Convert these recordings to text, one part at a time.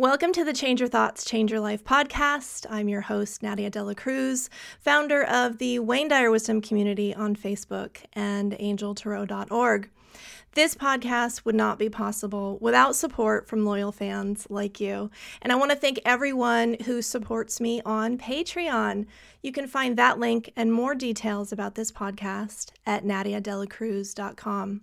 Welcome to the Change Your Thoughts, Change Your Life podcast. I'm your host, Nadia Dela Cruz, founder of the Wayne Dyer Wisdom Community on Facebook and angeltarot.org. This podcast would not be possible without support from loyal fans like you. And I want to thank everyone who supports me on Patreon. You can find that link and more details about this podcast at nadiadelacruz.com.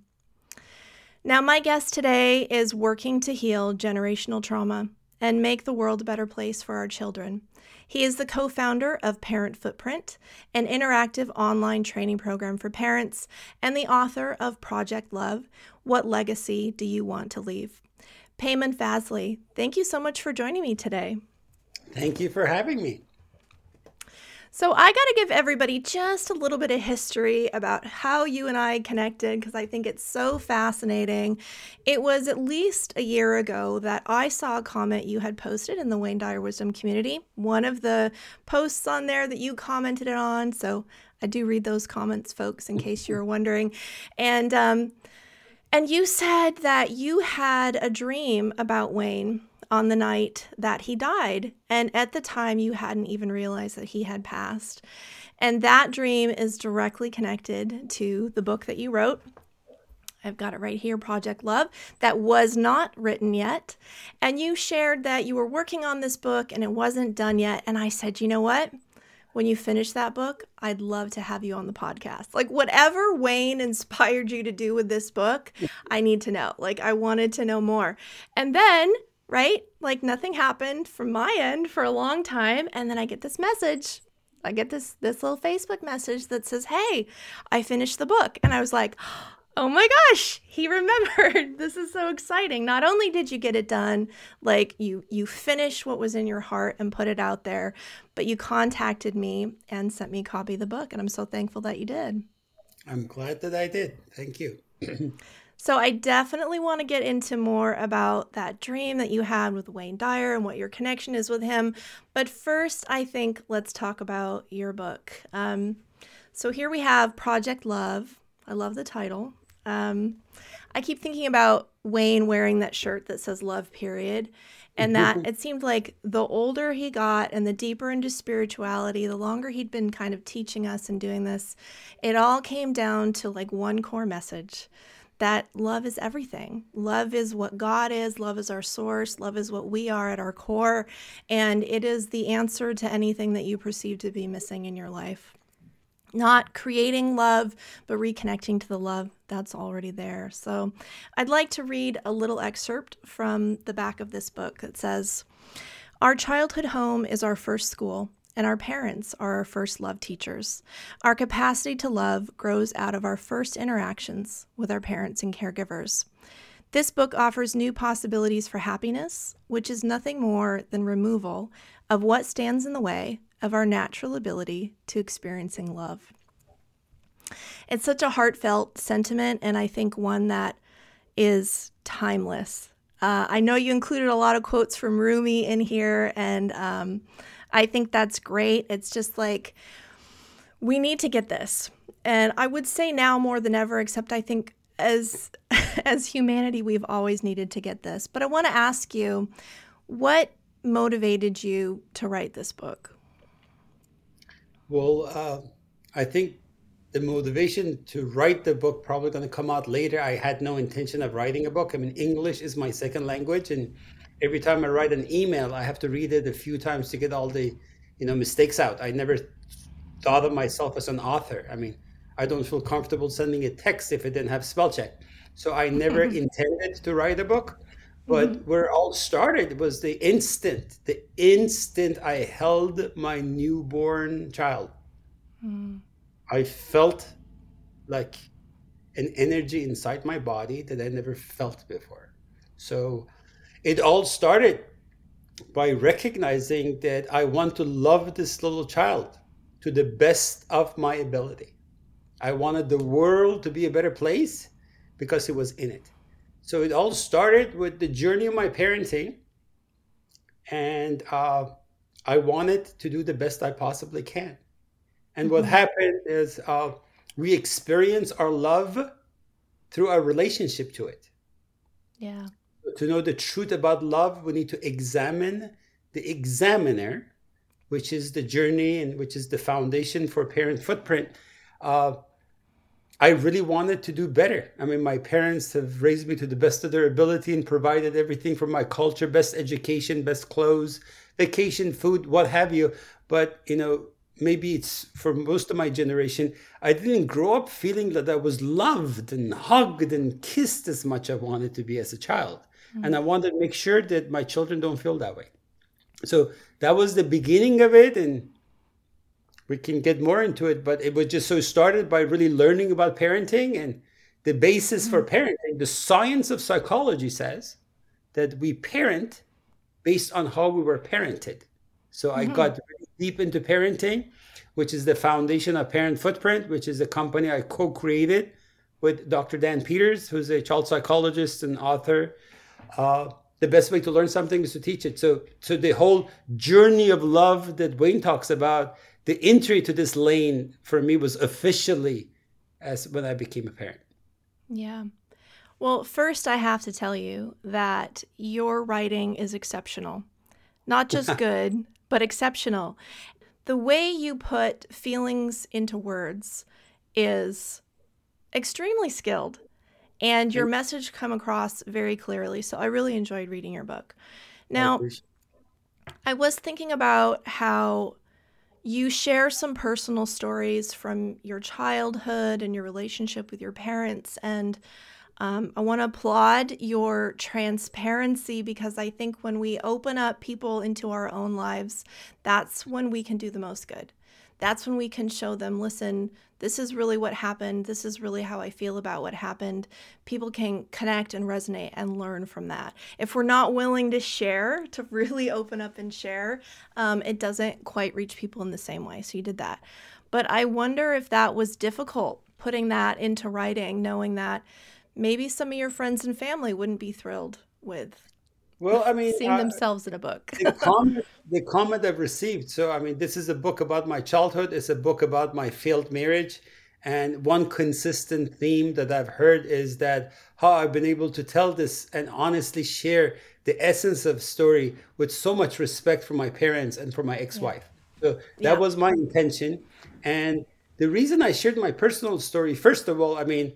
Now, my guest today is working to heal generational trauma and make the world a better place for our children. He is the co founder of Parent Footprint, an interactive online training program for parents, and the author of Project Love What Legacy Do You Want to Leave? Payman Fazli, thank you so much for joining me today. Thank you for having me. So, I got to give everybody just a little bit of history about how you and I connected because I think it's so fascinating. It was at least a year ago that I saw a comment you had posted in the Wayne Dyer Wisdom community, one of the posts on there that you commented on. So, I do read those comments, folks, in case you were wondering. And, um, and you said that you had a dream about Wayne on the night that he died. And at the time, you hadn't even realized that he had passed. And that dream is directly connected to the book that you wrote. I've got it right here, Project Love, that was not written yet. And you shared that you were working on this book and it wasn't done yet. And I said, you know what? When you finish that book, I'd love to have you on the podcast. Like, whatever Wayne inspired you to do with this book, I need to know. Like, I wanted to know more. And then right? Like nothing happened from my end for a long time and then I get this message. I get this this little Facebook message that says, "Hey, I finished the book." And I was like, "Oh my gosh, he remembered. this is so exciting. Not only did you get it done, like you you finished what was in your heart and put it out there, but you contacted me and sent me a copy of the book and I'm so thankful that you did." I'm glad that I did. Thank you. So I definitely want to get into more about that dream that you had with Wayne Dyer and what your connection is with him. But first, I think let's talk about your book. Um, so here we have Project Love. I love the title. Um, I keep thinking about Wayne wearing that shirt that says love, period. And that it seemed like the older he got and the deeper into spirituality, the longer he'd been kind of teaching us and doing this, it all came down to like one core message that love is everything. Love is what God is, love is our source, love is what we are at our core, and it is the answer to anything that you perceive to be missing in your life. Not creating love, but reconnecting to the love that's already there. So, I'd like to read a little excerpt from the back of this book that says, Our childhood home is our first school and our parents are our first love teachers. Our capacity to love grows out of our first interactions with our parents and caregivers. This book offers new possibilities for happiness, which is nothing more than removal of what stands in the way of our natural ability to experiencing love. It's such a heartfelt sentiment, and I think one that is timeless. Uh, I know you included a lot of quotes from Rumi in here, and um, I think that's great. It's just like we need to get this. And I would say now more than ever, except I think as as humanity we've always needed to get this. But I want to ask you, what motivated you to write this book? Well, uh, I think the motivation to write the book probably going to come out later. I had no intention of writing a book. I mean, English is my second language, and every time I write an email, I have to read it a few times to get all the, you know, mistakes out. I never thought of myself as an author. I mean, I don't feel comfortable sending a text if it didn't have spell check. So I never intended to write a book. But mm-hmm. where it all started was the instant, the instant I held my newborn child. Mm. I felt like an energy inside my body that I never felt before. So it all started by recognizing that I want to love this little child to the best of my ability. I wanted the world to be a better place because it was in it. So it all started with the journey of my parenting. And uh, I wanted to do the best I possibly can. And mm-hmm. what happened is uh, we experience our love through our relationship to it. Yeah to know the truth about love, we need to examine the examiner, which is the journey and which is the foundation for parent footprint. Uh, I really wanted to do better. I mean, my parents have raised me to the best of their ability and provided everything for my culture best education, best clothes, vacation, food, what have you. But, you know, maybe it's for most of my generation, I didn't grow up feeling that I was loved and hugged and kissed as much I wanted to be as a child. Mm-hmm. And I wanted to make sure that my children don't feel that way. So that was the beginning of it. And we can get more into it, but it was just so started by really learning about parenting and the basis mm-hmm. for parenting. The science of psychology says that we parent based on how we were parented. So mm-hmm. I got really deep into parenting, which is the foundation of Parent Footprint, which is a company I co created with Dr. Dan Peters, who's a child psychologist and author. Uh, the best way to learn something is to teach it. So, so the whole journey of love that Wayne talks about the entry to this lane for me was officially as when I became a parent. Yeah. Well, first, I have to tell you that your writing is exceptional. Not just good, but exceptional. The way you put feelings into words is extremely skilled, and your message come across very clearly. So I really enjoyed reading your book. Now, I was thinking about how you share some personal stories from your childhood and your relationship with your parents. And um, I want to applaud your transparency because I think when we open up people into our own lives, that's when we can do the most good that's when we can show them listen, this is really what happened. This is really how I feel about what happened. People can connect and resonate and learn from that. If we're not willing to share, to really open up and share, um, it doesn't quite reach people in the same way. So you did that. But I wonder if that was difficult putting that into writing, knowing that maybe some of your friends and family wouldn't be thrilled with well, I mean, seeing uh, themselves in a book. the, comment, the comment I've received. So, I mean, this is a book about my childhood. It's a book about my failed marriage. And one consistent theme that I've heard is that how I've been able to tell this and honestly share the essence of story with so much respect for my parents and for my ex-wife. Yeah. So that yeah. was my intention. And the reason I shared my personal story, first of all, I mean,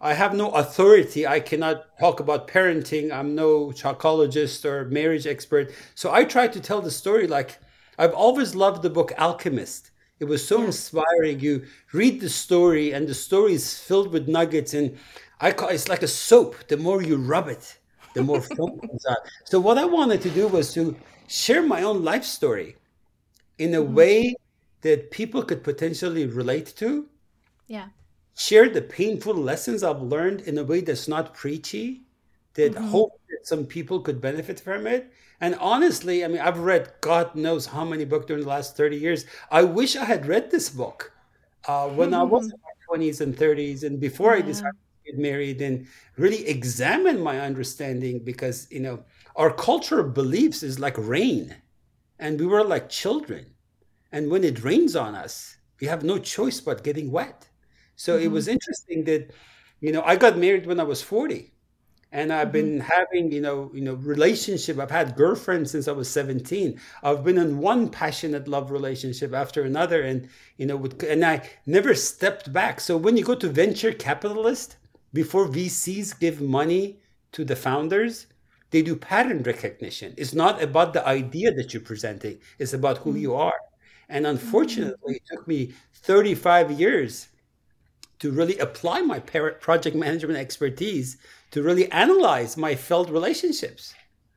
I have no authority. I cannot talk about parenting. I'm no psychologist or marriage expert. So I try to tell the story like I've always loved the book Alchemist. It was so inspiring. You read the story, and the story is filled with nuggets. And I call it's like a soap. The more you rub it, the more foam comes out. So what I wanted to do was to share my own life story in a mm-hmm. way that people could potentially relate to. Yeah share the painful lessons I've learned in a way that's not preachy, that mm-hmm. hope that some people could benefit from it. And honestly, I mean, I've read God knows how many books during the last 30 years. I wish I had read this book uh, when mm-hmm. I was in my 20s and 30s and before yeah. I decided to get married and really examine my understanding because, you know, our culture of beliefs is like rain and we were like children. And when it rains on us, we have no choice but getting wet. So mm-hmm. it was interesting that, you know, I got married when I was 40 and I've mm-hmm. been having, you know, you know, relationship. I've had girlfriends since I was 17. I've been in one passionate love relationship after another. And, you know, with, and I never stepped back. So when you go to venture capitalist, before VCs give money to the founders, they do pattern recognition. It's not about the idea that you're presenting, it's about who mm-hmm. you are. And unfortunately, it took me 35 years to really apply my project management expertise to really analyze my failed relationships,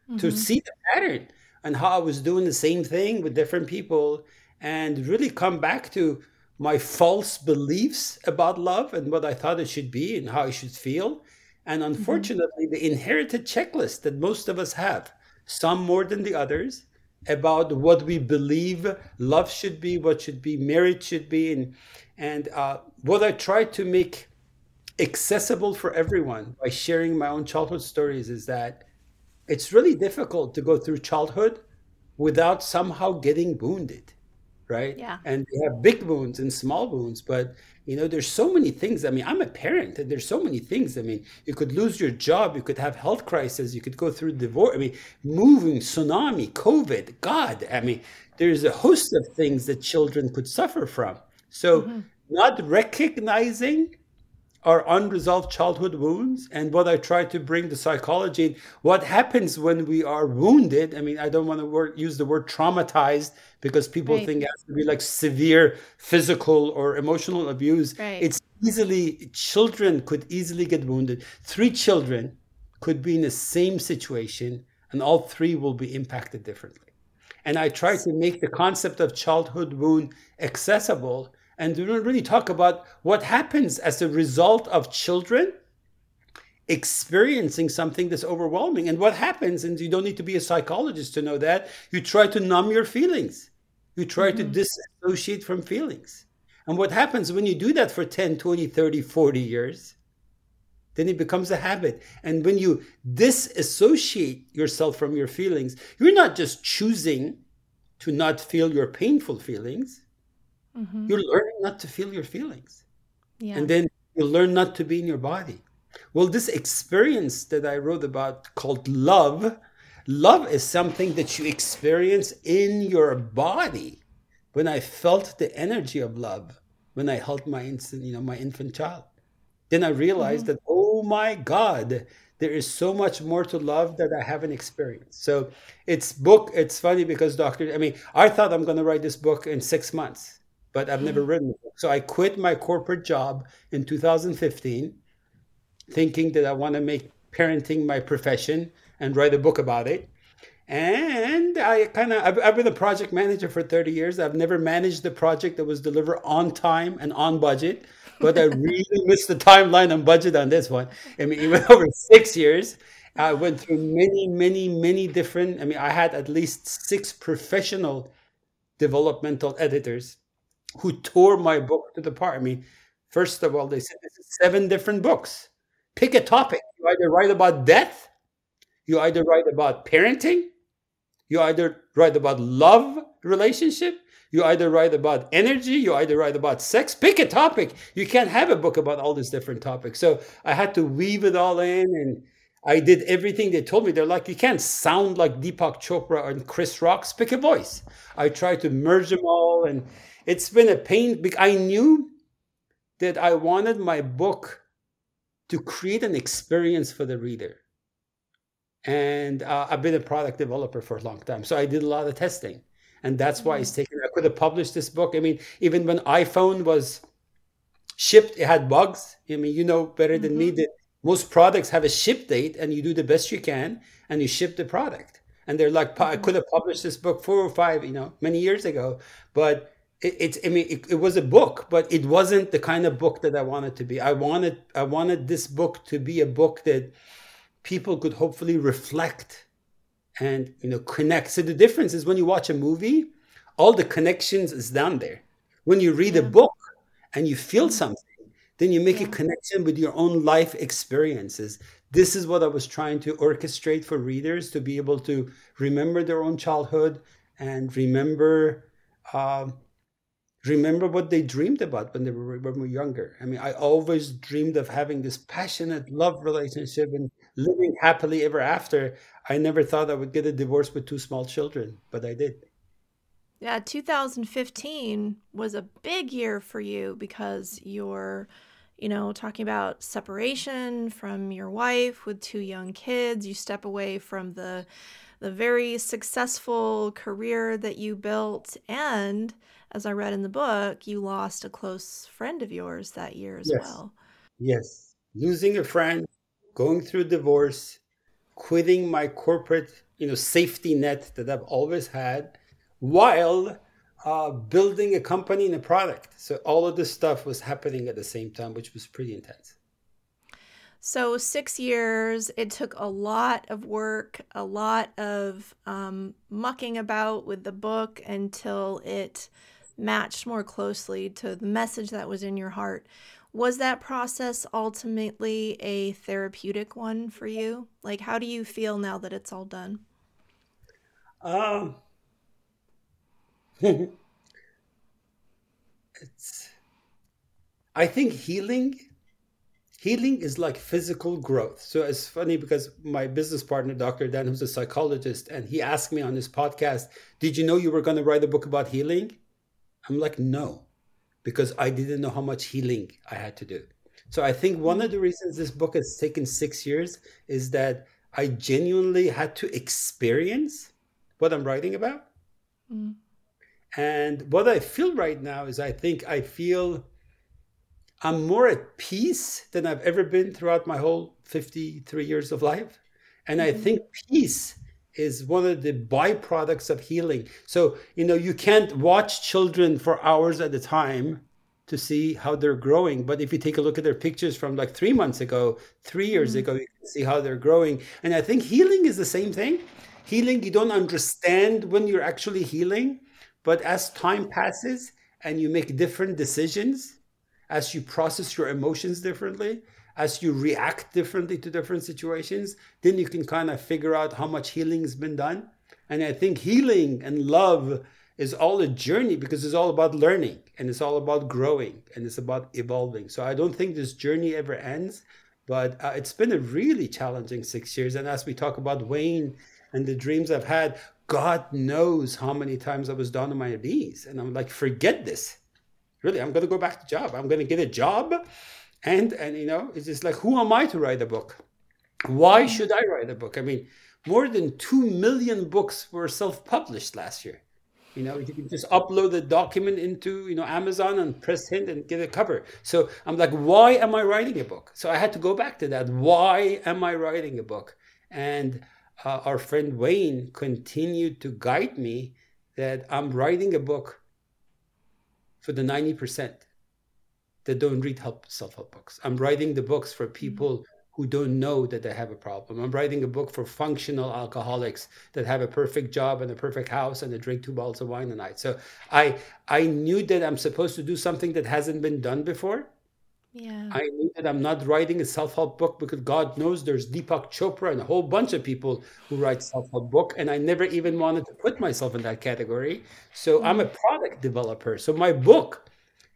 mm-hmm. to see the pattern and how I was doing the same thing with different people and really come back to my false beliefs about love and what I thought it should be and how I should feel. And mm-hmm. unfortunately, mm-hmm. the inherited checklist that most of us have, some more than the others, about what we believe love should be, what should be marriage should be, and and uh, what I try to make accessible for everyone by sharing my own childhood stories is that it's really difficult to go through childhood without somehow getting wounded, right? Yeah. And we have big wounds and small wounds, but you know, there's so many things. I mean, I'm a parent, and there's so many things. I mean, you could lose your job, you could have health crisis, you could go through divorce. I mean, moving, tsunami, COVID. God, I mean, there's a host of things that children could suffer from. So, mm-hmm. not recognizing our unresolved childhood wounds and what I try to bring the psychology in. What happens when we are wounded? I mean, I don't want to word, use the word traumatized because people right. think it has to be like severe physical or emotional abuse. Right. It's easily, children could easily get wounded. Three children could be in the same situation and all three will be impacted differently. And I try to make the concept of childhood wound accessible and we don't really talk about what happens as a result of children experiencing something that's overwhelming. And what happens, and you don't need to be a psychologist to know that, you try to numb your feelings. You try mm-hmm. to disassociate from feelings. And what happens when you do that for 10, 20, 30, 40 years? Then it becomes a habit. And when you disassociate yourself from your feelings, you're not just choosing to not feel your painful feelings, Mm-hmm. You're learning not to feel your feelings. Yeah. And then you learn not to be in your body. Well, this experience that I wrote about called love, love is something that you experience in your body. When I felt the energy of love, when I held my infant, you know, my infant child, then I realized mm-hmm. that, oh my God, there is so much more to love that I haven't experienced. So it's book. It's funny because doctor. I mean, I thought I'm going to write this book in six months but I've never hmm. written a book. So I quit my corporate job in 2015, thinking that I want to make parenting my profession and write a book about it. And I kind of, I've, I've, been a project manager for 30 years. I've never managed a project that was delivered on time and on budget, but I really missed the timeline and budget on this one. I mean, even over six years. I went through many, many, many different, I mean, I had at least six professional developmental editors who tore my book to the part. I mean, first of all, they said this is seven different books. Pick a topic. You either write about death, you either write about parenting, you either write about love relationship, you either write about energy, you either write about sex. Pick a topic. You can't have a book about all these different topics. So I had to weave it all in and I did everything they told me. They're like, you can't sound like Deepak Chopra and Chris Rock. Pick a voice. I tried to merge them all and it's been a pain. Because I knew that I wanted my book to create an experience for the reader. And uh, I've been a product developer for a long time. So I did a lot of testing. And that's why it's taken. I could have published this book. I mean, even when iPhone was shipped, it had bugs. I mean, you know better than mm-hmm. me that most products have a ship date and you do the best you can and you ship the product. And they're like, I could have published this book four or five, you know, many years ago. But it, it's i mean it, it, was a book but it wasn't the kind of book that i wanted to be i wanted i wanted this book to be a book that people could hopefully reflect and you know connect so the difference is when you watch a movie all the connections is down there when you read a book and you feel something then you make yeah. a connection with your own life experiences this is what i was trying to orchestrate for readers to be able to remember their own childhood and remember um, remember what they dreamed about when they were when we were younger. I mean, I always dreamed of having this passionate love relationship and living happily ever after. I never thought I would get a divorce with two small children, but I did. Yeah, 2015 was a big year for you because you're, you know, talking about separation from your wife with two young kids. You step away from the the very successful career that you built and as I read in the book, you lost a close friend of yours that year as yes. well. Yes. Losing a friend, going through divorce, quitting my corporate, you know, safety net that I've always had, while uh, building a company and a product. So all of this stuff was happening at the same time, which was pretty intense. So, six years, it took a lot of work, a lot of um, mucking about with the book until it matched more closely to the message that was in your heart. Was that process ultimately a therapeutic one for you? Like, how do you feel now that it's all done? Um, it's I think healing healing is like physical growth. So it's funny because my business partner, Dr. Dan, who's a psychologist, and he asked me on his podcast, Did you know you were going to write a book about healing? I'm like, No, because I didn't know how much healing I had to do. So I think one of the reasons this book has taken six years is that I genuinely had to experience what I'm writing about. Mm. And what I feel right now is I think I feel I'm more at peace than I've ever been throughout my whole 53 years of life. And mm-hmm. I think peace is one of the byproducts of healing. So, you know, you can't watch children for hours at a time to see how they're growing. But if you take a look at their pictures from like three months ago, three years mm-hmm. ago, you can see how they're growing. And I think healing is the same thing. Healing, you don't understand when you're actually healing, but as time passes and you make different decisions, as you process your emotions differently, as you react differently to different situations, then you can kind of figure out how much healing has been done. And I think healing and love is all a journey because it's all about learning and it's all about growing and it's about evolving. So I don't think this journey ever ends, but uh, it's been a really challenging six years. And as we talk about Wayne and the dreams I've had, God knows how many times I was down on my knees. And I'm like, forget this. Really i'm going to go back to job. I'm going to get a job. And and you know it's just like who am i to write a book? Why mm. should i write a book? I mean more than 2 million books were self-published last year. You know you can just upload the document into you know amazon and press hint and get a cover. So i'm like why am i writing a book? So i had to go back to that. Why am i writing a book? And uh, our friend wayne continued to guide me that i'm writing a book for the 90% that don't read help self-help books. I'm writing the books for people who don't know that they have a problem. I'm writing a book for functional alcoholics that have a perfect job and a perfect house and they drink two bottles of wine a night. So I I knew that I'm supposed to do something that hasn't been done before. Yeah. I knew that I'm not writing a self-help book because God knows there's Deepak Chopra and a whole bunch of people who write self-help book, and I never even wanted to put myself in that category. So mm-hmm. I'm a product developer. So my book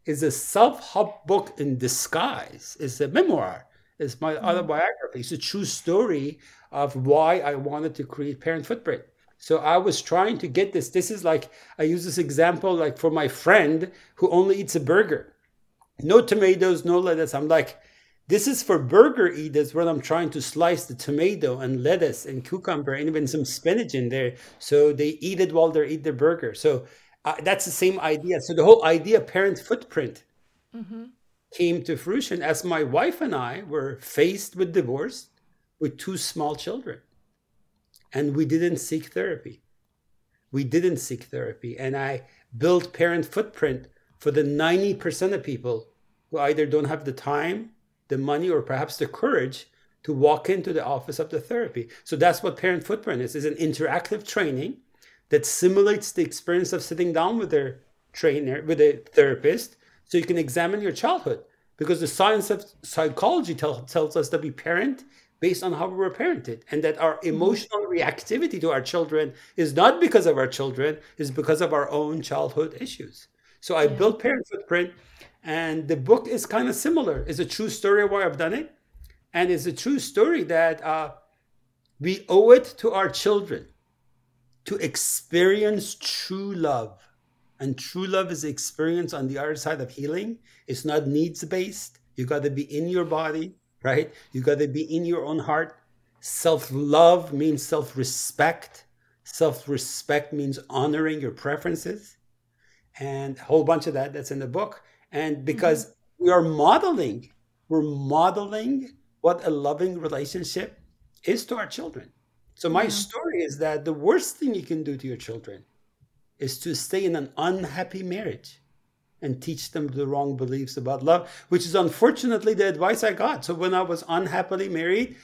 is a self-help book in disguise. It's a memoir. It's my mm-hmm. autobiography. It's a true story of why I wanted to create Parent Footprint. So I was trying to get this. This is like I use this example like for my friend who only eats a burger no tomatoes, no lettuce. I'm like, this is for burger eaters when I'm trying to slice the tomato and lettuce and cucumber and even some spinach in there. So they eat it while they eat their burger. So uh, that's the same idea. So the whole idea, parent footprint, mm-hmm. came to fruition as my wife and I were faced with divorce with two small children. And we didn't seek therapy. We didn't seek therapy. And I built parent footprint for the 90% of people who either don't have the time, the money, or perhaps the courage to walk into the office of the therapy. So that's what Parent Footprint is. It's an interactive training that simulates the experience of sitting down with their trainer, with a therapist, so you can examine your childhood. Because the science of psychology tell, tells us that we parent based on how we were parented and that our mm-hmm. emotional reactivity to our children is not because of our children is because of our own childhood issues so I yeah. built Parent Footprint, and the book is kind of similar. It's a true story of why I've done it, and it's a true story that uh, we owe it to our children to experience true love. And true love is experience on the other side of healing. It's not needs based. You got to be in your body, right? You got to be in your own heart. Self love means self respect. Self respect means honoring your preferences and a whole bunch of that that's in the book. And because mm-hmm. we are modeling, we're modeling what a loving relationship is to our children. So my story is that the worst thing you can do to your children is to stay in an unhappy marriage and teach them the wrong beliefs about love, which is unfortunately the advice I got. So when I was unhappily married,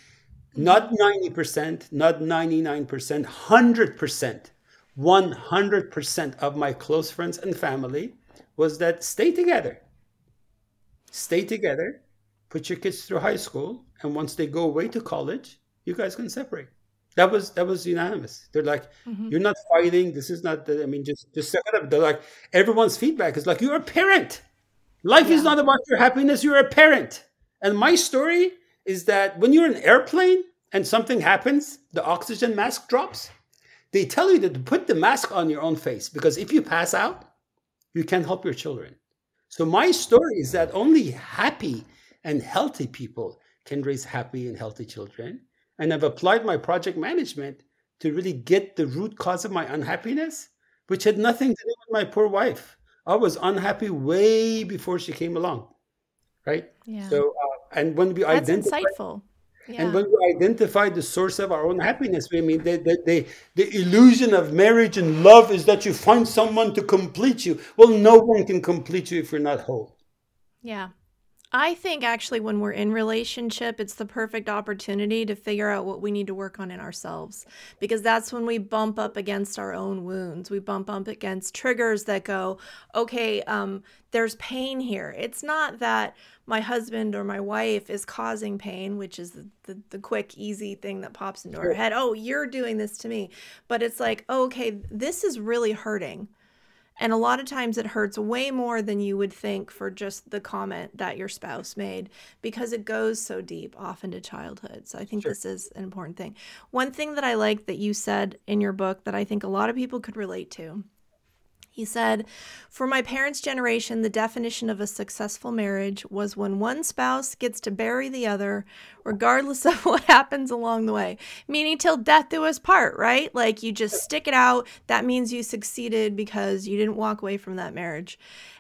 not 90%, not 99%, 100% 100% of my close friends and family was that stay together. Stay together, put your kids through high school, and once they go away to college, you guys can separate. That was that was unanimous. They're like, mm-hmm. you're not fighting. This is not the. I mean, just just set it up. They're like, everyone's feedback is like, you're a parent. Life yeah. is not about your happiness. You're a parent. And my story is that when you're in an airplane and something happens, the oxygen mask drops, they tell you to put the mask on your own face because if you pass out, you can't help your children. So my story is that only happy and healthy people can raise happy and healthy children. And I've applied my project management to really get the root cause of my unhappiness, which had nothing to do with my poor wife. I was unhappy way before she came along, right? Yeah. So, uh, and when we That's identify, insightful. Yeah. And when we identify the source of our own happiness, I mean, the, the, the, the, illusion of marriage and love is that you find someone to complete you. Well, no one can complete you if you're not whole. Yeah. I think actually when we're in relationship, it's the perfect opportunity to figure out what we need to work on in ourselves because that's when we bump up against our own wounds. We bump up against triggers that go, okay, um, there's pain here. It's not that my husband or my wife is causing pain, which is the, the, the quick, easy thing that pops into our head. Oh, you're doing this to me. But it's like, oh, okay, this is really hurting and a lot of times it hurts way more than you would think for just the comment that your spouse made because it goes so deep off into childhood. So I think sure. this is an important thing. One thing that I like that you said in your book that I think a lot of people could relate to he said, For my parents' generation, the definition of a successful marriage was when one spouse gets to bury the other, regardless of what happens along the way, meaning till death do us part, right? Like you just stick it out. That means you succeeded because you didn't walk away from that marriage.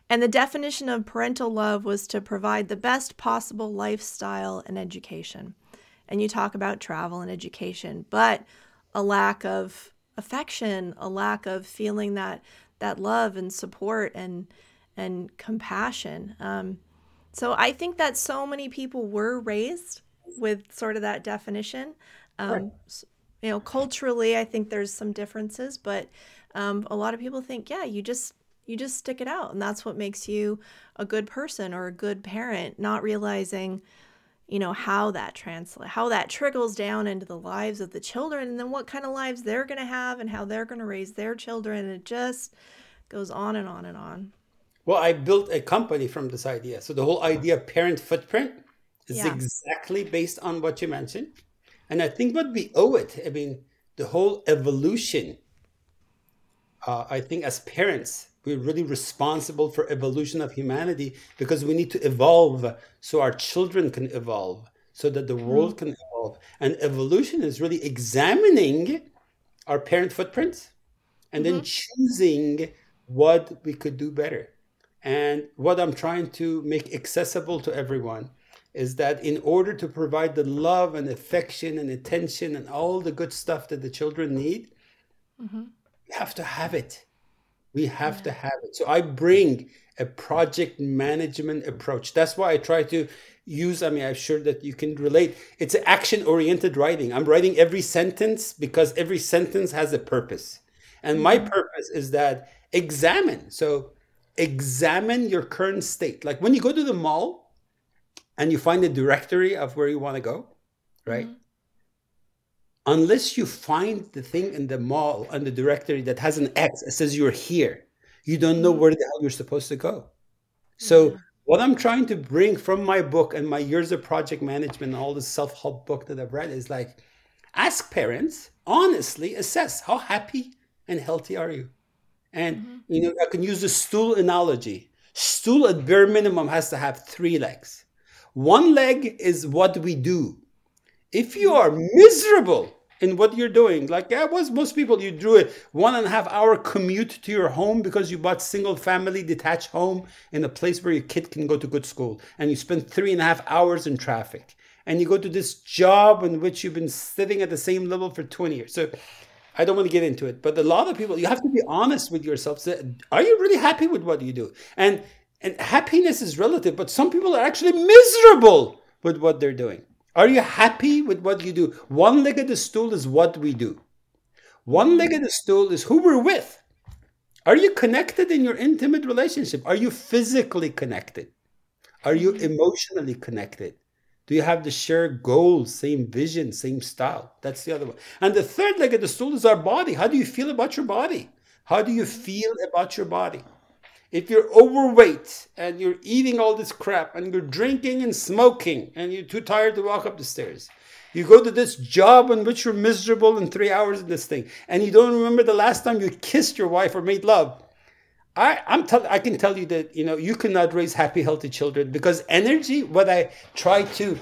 And the definition of parental love was to provide the best possible lifestyle and education. And you talk about travel and education, but a lack of affection, a lack of feeling that that love and support and and compassion. Um, so I think that so many people were raised with sort of that definition. Um, right. You know, culturally, I think there's some differences, but um, a lot of people think, yeah, you just you just stick it out, and that's what makes you a good person or a good parent. Not realizing, you know, how that translate, how that trickles down into the lives of the children, and then what kind of lives they're going to have, and how they're going to raise their children. And it just goes on and on and on. Well, I built a company from this idea. So the whole idea of parent footprint is yeah. exactly based on what you mentioned. And I think what we owe it, I mean, the whole evolution, uh, I think as parents, we're really responsible for evolution of humanity because we need to evolve so our children can evolve, so that the world mm-hmm. can evolve. And evolution is really examining our parent footprints and mm-hmm. then choosing what we could do better. And what I'm trying to make accessible to everyone is that in order to provide the love and affection and attention and all the good stuff that the children need, mm-hmm. we have to have it. We have yeah. to have it. So I bring a project management approach. That's why I try to use, I mean, I'm sure that you can relate. It's action oriented writing. I'm writing every sentence because every sentence has a purpose. And mm-hmm. my purpose is that examine. So examine your current state. Like when you go to the mall and you find a directory of where you want to go, right? Mm-hmm. Unless you find the thing in the mall and the directory that has an X, it says you're here. You don't know mm-hmm. where the hell you're supposed to go. So what I'm trying to bring from my book and my years of project management and all the self-help book that I've read is like ask parents honestly assess how happy and healthy are you and mm-hmm. you know, I can use the stool analogy. Stool at bare minimum has to have three legs. One leg is what we do. If you are miserable in what you're doing, like yeah, was most people, you drew a one and a half hour commute to your home because you bought single family detached home in a place where your kid can go to good school, and you spend three and a half hours in traffic, and you go to this job in which you've been sitting at the same level for 20 years. So I don't want to get into it, but a lot of people, you have to be honest with yourself. Say, are you really happy with what you do? And and happiness is relative, but some people are actually miserable with what they're doing. Are you happy with what you do? One leg of the stool is what we do. One leg of the stool is who we're with. Are you connected in your intimate relationship? Are you physically connected? Are you emotionally connected? Do you have the shared goals, same vision, same style? That's the other one. And the third leg of the stool is our body. How do you feel about your body? How do you feel about your body? If you're overweight and you're eating all this crap and you're drinking and smoking and you're too tired to walk up the stairs, you go to this job in which you're miserable in three hours in this thing, and you don't remember the last time you kissed your wife or made love. I, I'm tell, I can tell you that you know you cannot raise happy, healthy children because energy. What I try to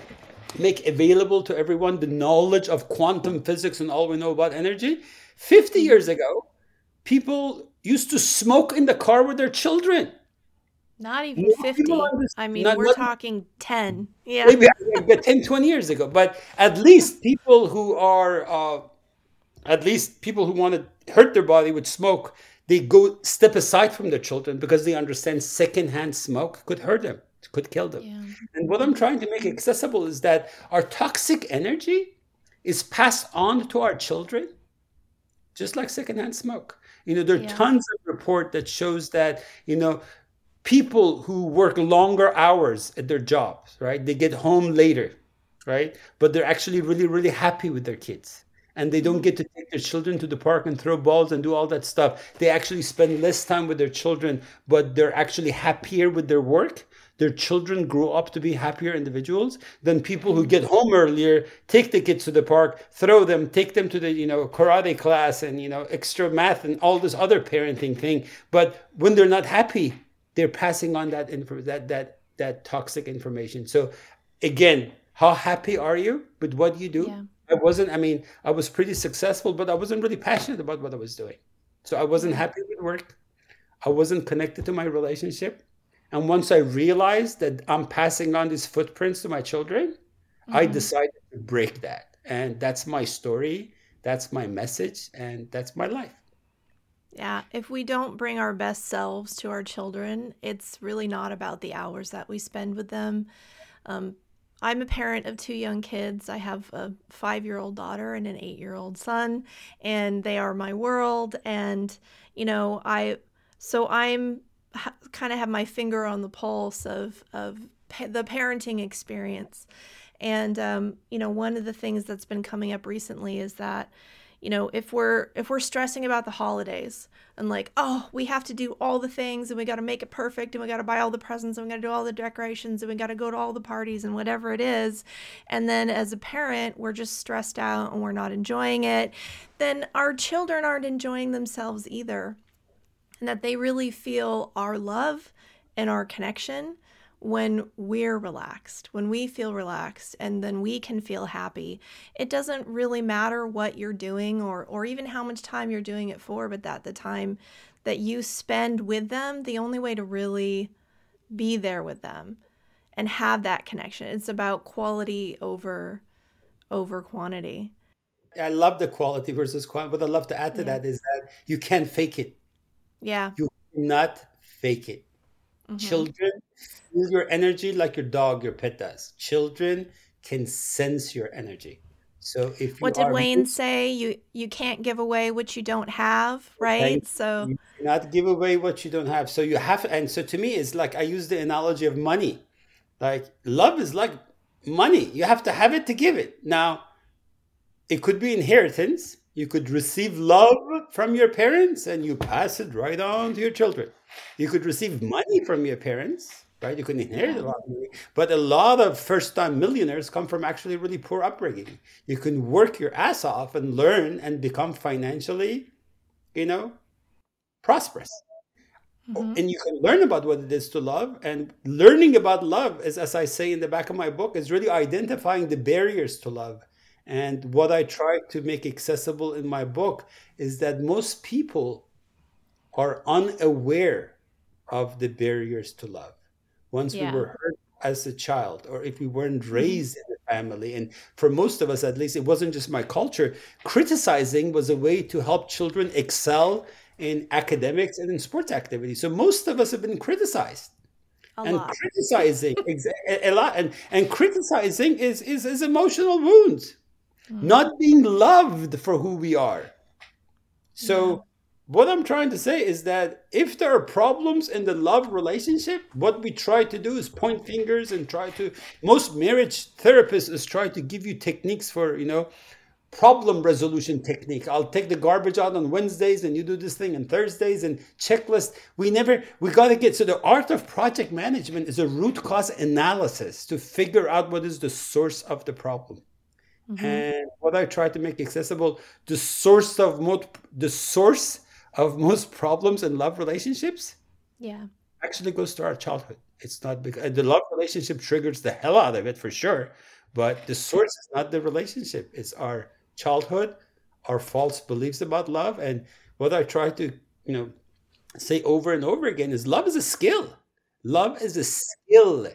make available to everyone, the knowledge of quantum physics and all we know about energy. Fifty years ago, people used to smoke in the car with their children. Not even 50. I mean, not, we're not, talking 10. Yeah. Maybe 10, 20 years ago. But at least people who are, uh, at least people who want to hurt their body with smoke, they go step aside from their children because they understand secondhand smoke could hurt them, could kill them. Yeah. And what I'm trying to make accessible is that our toxic energy is passed on to our children, just like secondhand smoke. You know, there are yeah. tons of report that shows that, you know, people who work longer hours at their jobs, right? They get home later, right? But they're actually really, really happy with their kids. And they don't get mm-hmm. to take their children to the park and throw balls and do all that stuff. They actually spend less time with their children, but they're actually happier with their work their children grow up to be happier individuals than people who get home earlier, take the kids to the park, throw them, take them to the you know karate class and you know extra math and all this other parenting thing. But when they're not happy, they're passing on that info, that that that toxic information. So again, how happy are you with what you do? Yeah. I wasn't. I mean, I was pretty successful, but I wasn't really passionate about what I was doing. So I wasn't happy with work. I wasn't connected to my relationship. And once I realized that I'm passing on these footprints to my children, mm-hmm. I decided to break that. And that's my story. That's my message. And that's my life. Yeah. If we don't bring our best selves to our children, it's really not about the hours that we spend with them. Um, I'm a parent of two young kids. I have a five year old daughter and an eight year old son, and they are my world. And, you know, I, so I'm ha- kind of have my finger on the pulse of of pa- the parenting experience. And um, you know, one of the things that's been coming up recently is that you know if we're if we're stressing about the holidays and like oh we have to do all the things and we got to make it perfect and we got to buy all the presents and we got to do all the decorations and we got to go to all the parties and whatever it is and then as a parent we're just stressed out and we're not enjoying it then our children aren't enjoying themselves either and that they really feel our love and our connection when we're relaxed, when we feel relaxed, and then we can feel happy. It doesn't really matter what you're doing or, or even how much time you're doing it for, but that the time that you spend with them, the only way to really be there with them and have that connection. It's about quality over over quantity. I love the quality versus quantity. What I love to add to yeah. that is that you can't fake it. Yeah. You cannot fake it. Mm-hmm. Children feel your energy like your dog, your pet does. Children can sense your energy. So if you what did Wayne say? You you can't give away what you don't have, right? So you cannot give away what you don't have. So you have, and so to me, it's like I use the analogy of money. Like love is like money. You have to have it to give it. Now, it could be inheritance. You could receive love from your parents and you pass it right on to your children. You could receive money from your parents, right? You could inherit a lot of money. But a lot of first time millionaires come from actually really poor upbringing. You can work your ass off and learn and become financially, you know, prosperous. Mm-hmm. And you can learn about what it is to love. And learning about love is, as I say in the back of my book, is really identifying the barriers to love and what I try to make accessible in my book is that most people are unaware of the barriers to love. Once yeah. we were hurt as a child, or if we weren't mm-hmm. raised in a family, and for most of us at least, it wasn't just my culture, criticizing was a way to help children excel in academics and in sports activities. So most of us have been criticized. A and lot. criticizing a lot and, and criticizing is, is is emotional wounds mm. not being loved for who we are. So, yeah. what I'm trying to say is that if there are problems in the love relationship, what we try to do is point fingers and try to. Most marriage therapists is try to give you techniques for, you know, problem resolution technique. I'll take the garbage out on Wednesdays and you do this thing on Thursdays and checklist. We never, we got to get, so the art of project management is a root cause analysis to figure out what is the source of the problem. Mm-hmm. And what I try to make accessible, the source of most, the source of most problems in love relationships. Yeah. Actually goes to our childhood. It's not because the love relationship triggers the hell out of it for sure. But the source is not the relationship. It's our childhood, our false beliefs about love. And what I try to, you know, say over and over again is love is a skill. Love is a skill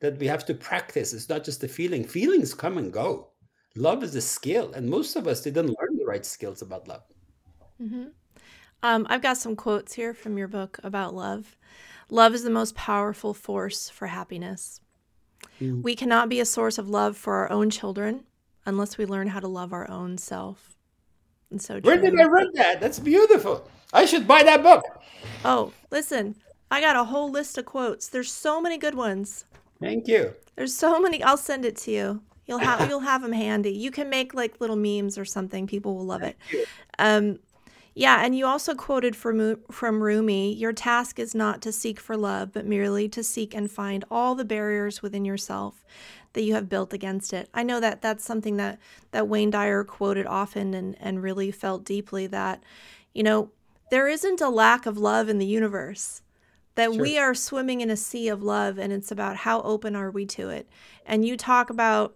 that we have to practice. It's not just a feeling. Feelings come and go. Love is a skill. And most of us didn't learn the right skills about love. Mm-hmm. Um, I've got some quotes here from your book about love. Love is the most powerful force for happiness. Mm. We cannot be a source of love for our own children unless we learn how to love our own self. And so, where did I read that? That's beautiful. I should buy that book. Oh, listen, I got a whole list of quotes. There's so many good ones. Thank you. There's so many. I'll send it to you. You'll have you'll have them handy. You can make like little memes or something. People will love it. Um, yeah, and you also quoted from from Rumi, your task is not to seek for love, but merely to seek and find all the barriers within yourself that you have built against it. I know that that's something that that Wayne Dyer quoted often and and really felt deeply that you know, there isn't a lack of love in the universe. That sure. we are swimming in a sea of love and it's about how open are we to it. And you talk about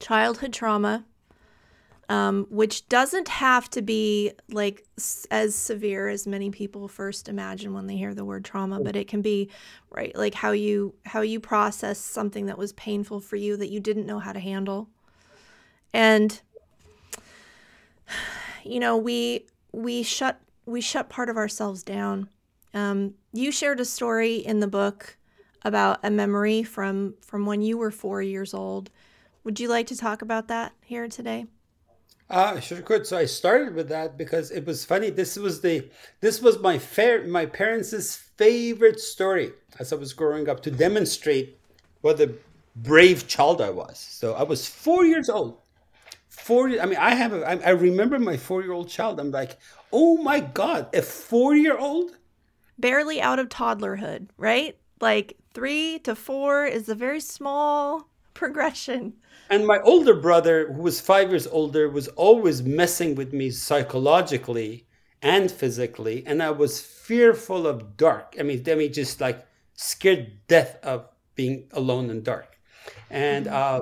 childhood trauma um, which doesn't have to be like as severe as many people first imagine when they hear the word trauma but it can be right like how you how you process something that was painful for you that you didn't know how to handle. And you know we we shut we shut part of ourselves down. Um, you shared a story in the book about a memory from from when you were four years old would you like to talk about that here today uh, sure could. So I started with that because it was funny. This was the this was my fair my parents' favorite story as I was growing up to demonstrate what a brave child I was. So I was four years old. Four. I mean, I have. A, I, I remember my four year old child. I'm like, oh my god, a four year old, barely out of toddlerhood, right? Like three to four is a very small progression. And my older brother, who was five years older, was always messing with me psychologically and physically. And I was fearful of dark. I mean, I mean, just like scared death of being alone in dark. And mm-hmm. uh,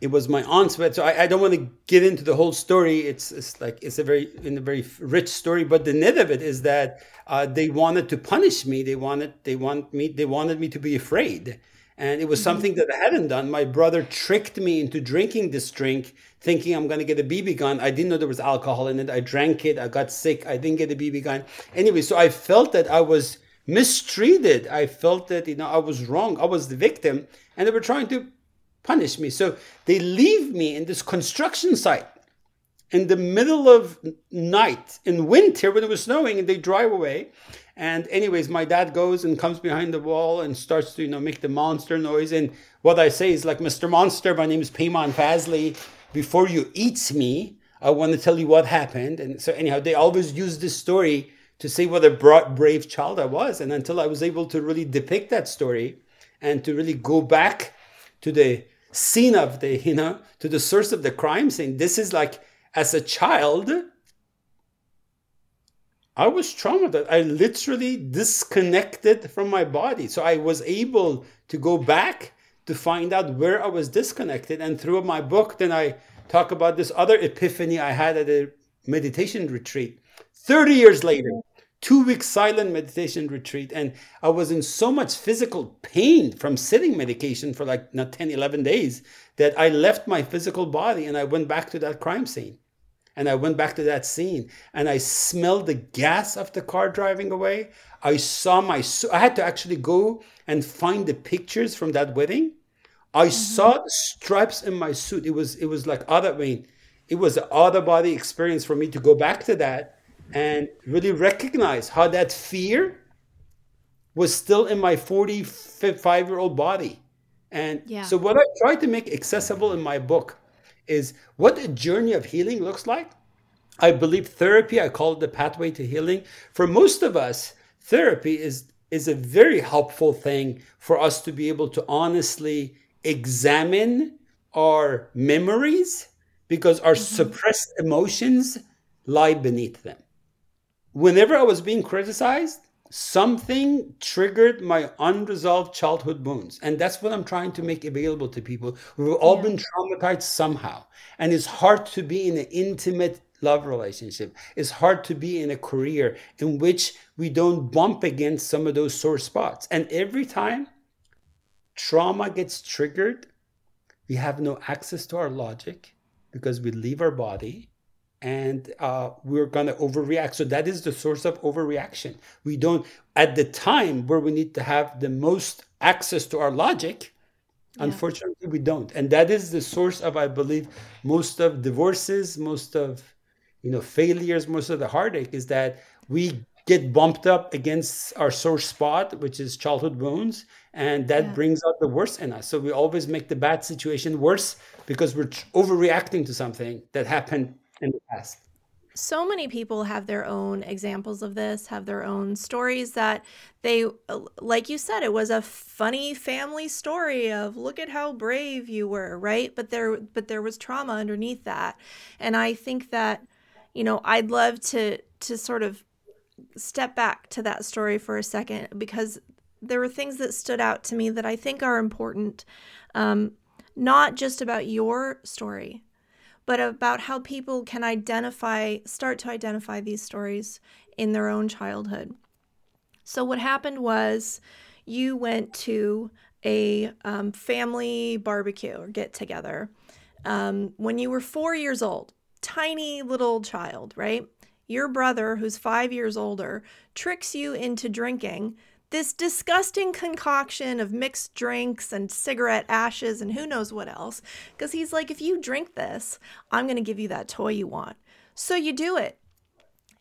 it was my aunt's bed. So I, I, don't want to get into the whole story. It's, it's like it's a very in a very rich story. But the net of it is that uh, they wanted to punish me. They wanted they want me they wanted me to be afraid and it was mm-hmm. something that I hadn't done. My brother tricked me into drinking this drink, thinking I'm going to get a BB gun. I didn't know there was alcohol in it. I drank it. I got sick. I didn't get a BB gun. Anyway, so I felt that I was mistreated. I felt that you know I was wrong. I was the victim, and they were trying to punish me. So they leave me in this construction site in the middle of night in winter when it was snowing, and they drive away. And anyways, my dad goes and comes behind the wall and starts to, you know, make the monster noise. And what I say is like, Mr. Monster, my name is Peyman Fazli. Before you eat me, I want to tell you what happened. And so anyhow, they always use this story to say what a brave child I was. And until I was able to really depict that story and to really go back to the scene of the, you know, to the source of the crime scene, this is like, as a child, I was traumatized. I literally disconnected from my body. So I was able to go back to find out where I was disconnected. And through my book, then I talk about this other epiphany I had at a meditation retreat 30 years later. Two week silent meditation retreat. And I was in so much physical pain from sitting meditation for like not 10, 11 days that I left my physical body and I went back to that crime scene. And I went back to that scene and I smelled the gas of the car driving away. I saw my, I had to actually go and find the pictures from that wedding. I mm-hmm. saw the stripes in my suit. It was, it was like other, I mean, it was an other body experience for me to go back to that and really recognize how that fear was still in my 45 year old body. And yeah. so, what I tried to make accessible in my book is what a journey of healing looks like. I believe therapy, I call it the pathway to healing. For most of us, therapy is, is a very helpful thing for us to be able to honestly examine our memories because our mm-hmm. suppressed emotions lie beneath them. Whenever I was being criticized, something triggered my unresolved childhood wounds. And that's what I'm trying to make available to people. We've all yeah. been traumatized somehow. And it's hard to be in an intimate love relationship. It's hard to be in a career in which we don't bump against some of those sore spots. And every time trauma gets triggered, we have no access to our logic because we leave our body and uh, we're going to overreact. So that is the source of overreaction. We don't, at the time where we need to have the most access to our logic, yeah. unfortunately, we don't. And that is the source of, I believe, most of divorces, most of, you know, failures, most of the heartache is that we get bumped up against our sore spot, which is childhood wounds, and that yeah. brings out the worst in us. So we always make the bad situation worse because we're overreacting to something that happened in the past. So many people have their own examples of this, have their own stories that they, like you said, it was a funny family story of look at how brave you were, right? But there, but there was trauma underneath that, and I think that, you know, I'd love to to sort of step back to that story for a second because there were things that stood out to me that I think are important, um, not just about your story, but about how people can identify, start to identify these stories in their own childhood. So, what happened was you went to a um, family barbecue or get together um, when you were four years old, tiny little child, right? Your brother, who's five years older, tricks you into drinking this disgusting concoction of mixed drinks and cigarette ashes and who knows what else. Because he's like, if you drink this, I'm going to give you that toy you want. So you do it.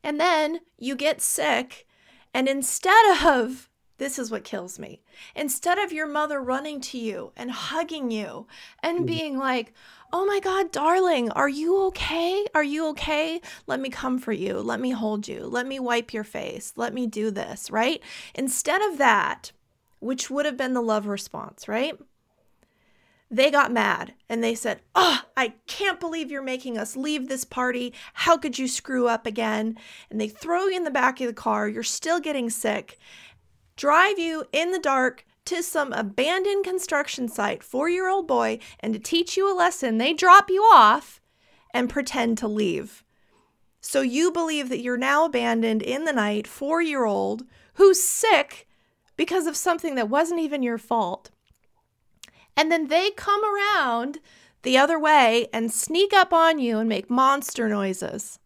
And then you get sick. And instead of, this is what kills me, instead of your mother running to you and hugging you and mm. being like, Oh my God, darling, are you okay? Are you okay? Let me come for you. Let me hold you. Let me wipe your face. Let me do this, right? Instead of that, which would have been the love response, right? They got mad and they said, Oh, I can't believe you're making us leave this party. How could you screw up again? And they throw you in the back of the car. You're still getting sick, drive you in the dark to some abandoned construction site, four year old boy, and to teach you a lesson, they drop you off and pretend to leave. So you believe that you're now abandoned in the night, four year old, who's sick because of something that wasn't even your fault. And then they come around the other way and sneak up on you and make monster noises.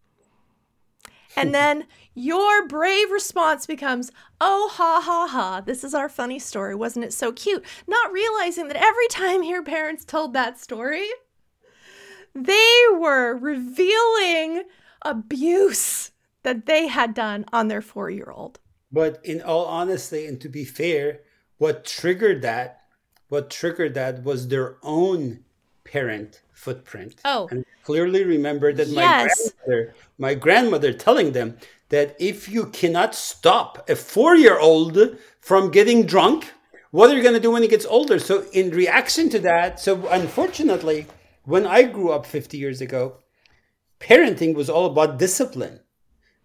And then your brave response becomes, oh, ha, ha, ha, this is our funny story. Wasn't it so cute? Not realizing that every time your parents told that story, they were revealing abuse that they had done on their four year old. But in all honesty, and to be fair, what triggered that, what triggered that was their own parent footprint. Oh. And clearly remember that yes. my grandmother, my grandmother telling them that if you cannot stop a four year old from getting drunk, what are you going to do when he gets older? So, in reaction to that, so unfortunately, when I grew up 50 years ago, parenting was all about discipline.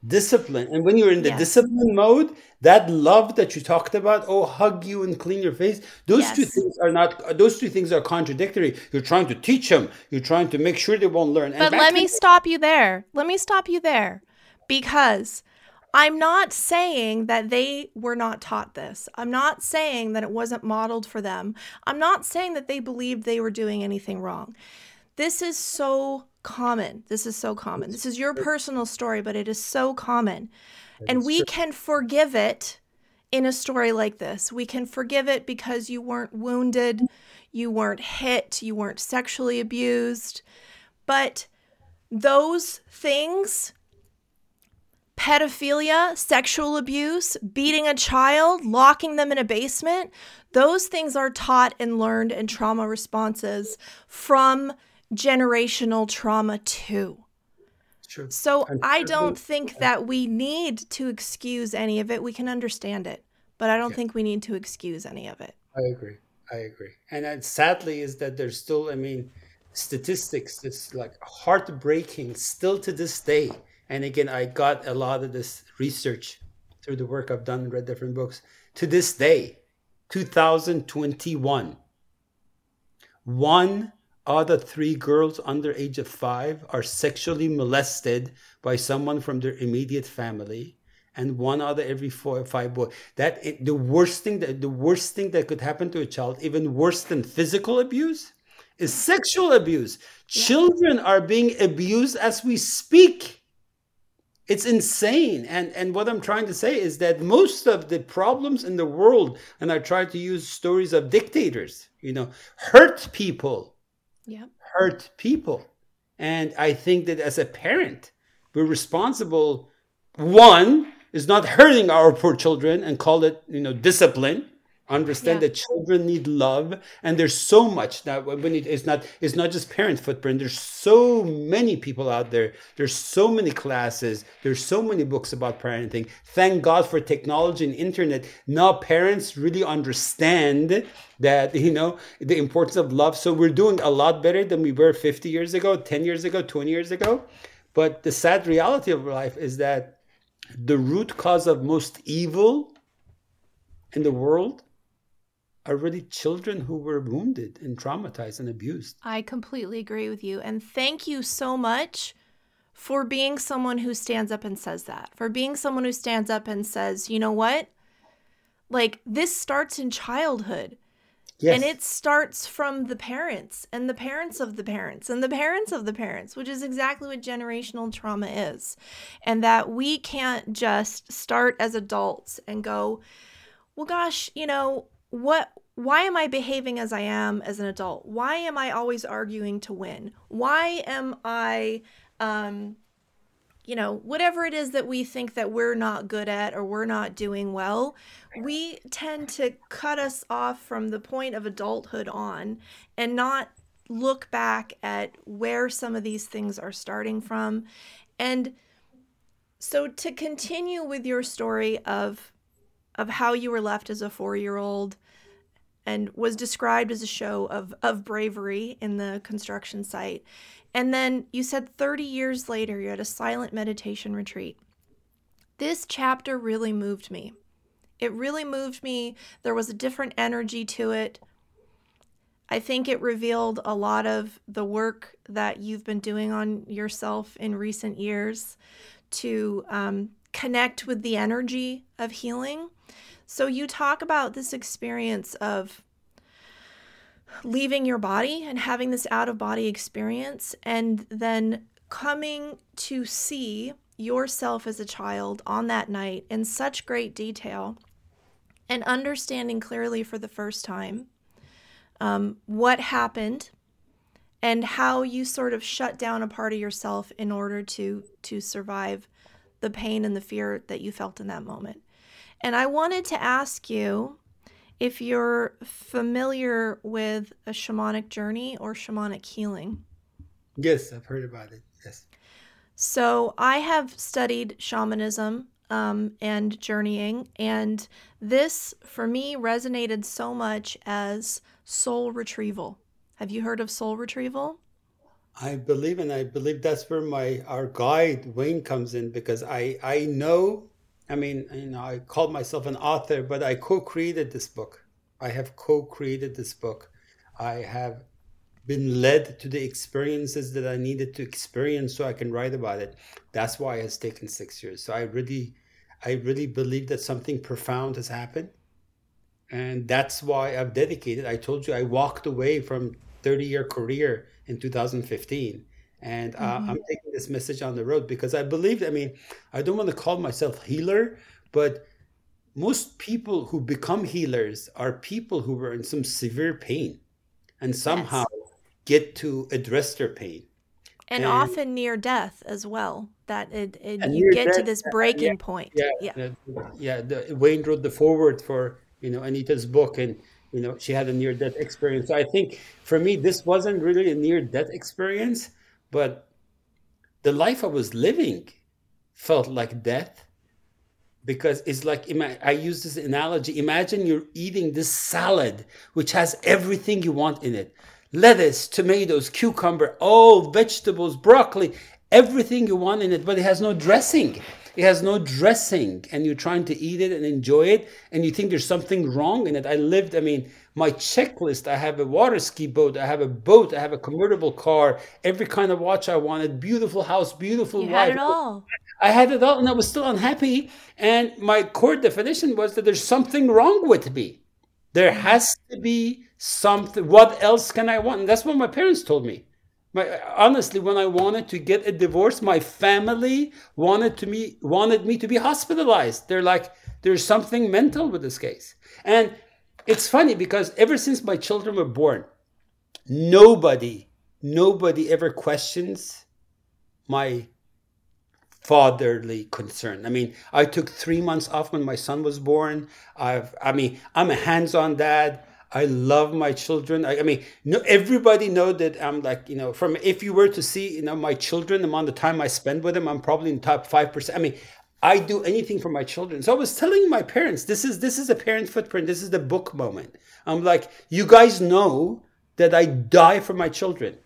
Discipline. And when you're in the yes. discipline mode, that love that you talked about, oh, hug you and clean your face, those yes. two things are not, those two things are contradictory. You're trying to teach them, you're trying to make sure they won't learn. But let me stop you there. Let me stop you there because I'm not saying that they were not taught this. I'm not saying that it wasn't modeled for them. I'm not saying that they believed they were doing anything wrong. This is so common. This is so common. This is your personal story, but it is so common. And we can forgive it in a story like this. We can forgive it because you weren't wounded, you weren't hit, you weren't sexually abused. But those things pedophilia, sexual abuse, beating a child, locking them in a basement, those things are taught and learned in trauma responses from generational trauma too. True. So I don't think that we need to excuse any of it. We can understand it, but I don't Yeah. think we need to excuse any of it. I agree. I agree. And uh, sadly, is that there's still, I mean, statistics that's like heartbreaking still to this day. And again, I got a lot of this research through the work I've done, and read different books. To this day, 2021, one out of three girls under age of five are sexually molested by someone from their immediate family and one out of every four or five boys. that it, the worst thing that the worst thing that could happen to a child even worse than physical abuse is sexual abuse children are being abused as we speak it's insane and and what i'm trying to say is that most of the problems in the world and i try to use stories of dictators you know hurt people Yeah. hurt people. And I think that as a parent, we're responsible. One is not hurting our poor children and call it, you know, discipline. Understand Yeah. that children need love, and there's so much that when it's not it's not just parent footprint. There's so many people out there. There's so many classes. There's so many books about parenting. Thank God for technology and internet. Now parents really understand that you know the importance of love. So we're doing a lot better than we were 50 years ago, 10 years ago, 20 years ago. But the sad reality of life is that the root cause of most evil in the world are really children who were wounded and traumatized and abused. I completely agree with you. And thank you so much for being someone who stands up and says that, for being someone who stands up and says, you know what? Like, this starts in childhood. Yes. And it starts from the parents and the parents of the parents and the parents of the parents, which is exactly what generational trauma is. And that we can't just start as adults and go, well, gosh, you know, what, why am I behaving as I am as an adult? Why am I always arguing to win? Why am I, um, you know, whatever it is that we think that we're not good at or we're not doing well, we tend to cut us off from the point of adulthood on and not look back at where some of these things are starting from. And so to continue with your story of of how you were left as a 4-year-old and was described as a show of of bravery in the construction site. And then you said 30 years later you're at a silent meditation retreat. This chapter really moved me. It really moved me. There was a different energy to it. I think it revealed a lot of the work that you've been doing on yourself in recent years to um, connect with the energy of healing. So, you talk about this experience of leaving your body and having this out of body experience, and then coming to see yourself as a child on that night in such great detail and understanding clearly for the first time um, what happened and how you sort of shut down a part of yourself in order to to survive the pain and the fear that you felt in that moment. And I wanted to ask you if you're familiar with a shamanic journey or shamanic healing. Yes, I've heard about it. Yes. So I have studied shamanism um, and journeying, and this for me resonated so much as soul retrieval. Have you heard of soul retrieval? I believe, and I believe that's where my our guide Wayne comes in because I I know. I mean, you know, I called myself an author, but I co-created this book. I have co-created this book. I have been led to the experiences that I needed to experience so I can write about it. That's why it has taken six years. So I really, I really believe that something profound has happened, and that's why I've dedicated. I told you I walked away from 30 year career in 2015 and uh, Mhm. i'm taking this message on the road because i believe i mean i don't want to call myself healer but most people who become healers are people who were in some severe pain and somehow Yes. get to address their pain And And- often near death as well. That it, it you get to this breaking point. yeah Yeah. the- yeah the, wayne wrote the foreword for you know anita's book and you know, she had a near death experience. So I think for me, this wasn't really a near death experience, but the life I was living felt like death because it's like I use this analogy. Imagine you're eating this salad, which has everything you want in it lettuce, tomatoes, cucumber, all vegetables, broccoli, everything you want in it, but it has no dressing. It has no dressing, and you're trying to eat it and enjoy it, and you think there's something wrong in it. I lived, I mean, my checklist I have a water ski boat, I have a boat, I have a convertible car, every kind of watch I wanted, beautiful house, beautiful you wife. Had it all. I had it all, and I was still unhappy. And my core definition was that there's something wrong with me. There mm. has to be something. What else can I want? And that's what my parents told me. My, honestly, when I wanted to get a divorce, my family wanted to me wanted me to be hospitalized. They're like, there's something mental with this case. And it's funny because ever since my children were born, nobody, nobody ever questions my fatherly concern. I mean, I took three months off when my son was born. I've, I mean, I'm a hands-on dad. I love my children. I, I, mean, no, everybody know that I'm like, you know, from if you were to see, you know, my children, the amount of time I spend with them, I'm probably in top five percent. I mean, I do anything for my children. So I was telling my parents, this is this is a parent footprint. This is the book moment. I'm like, you guys know that I die for my children,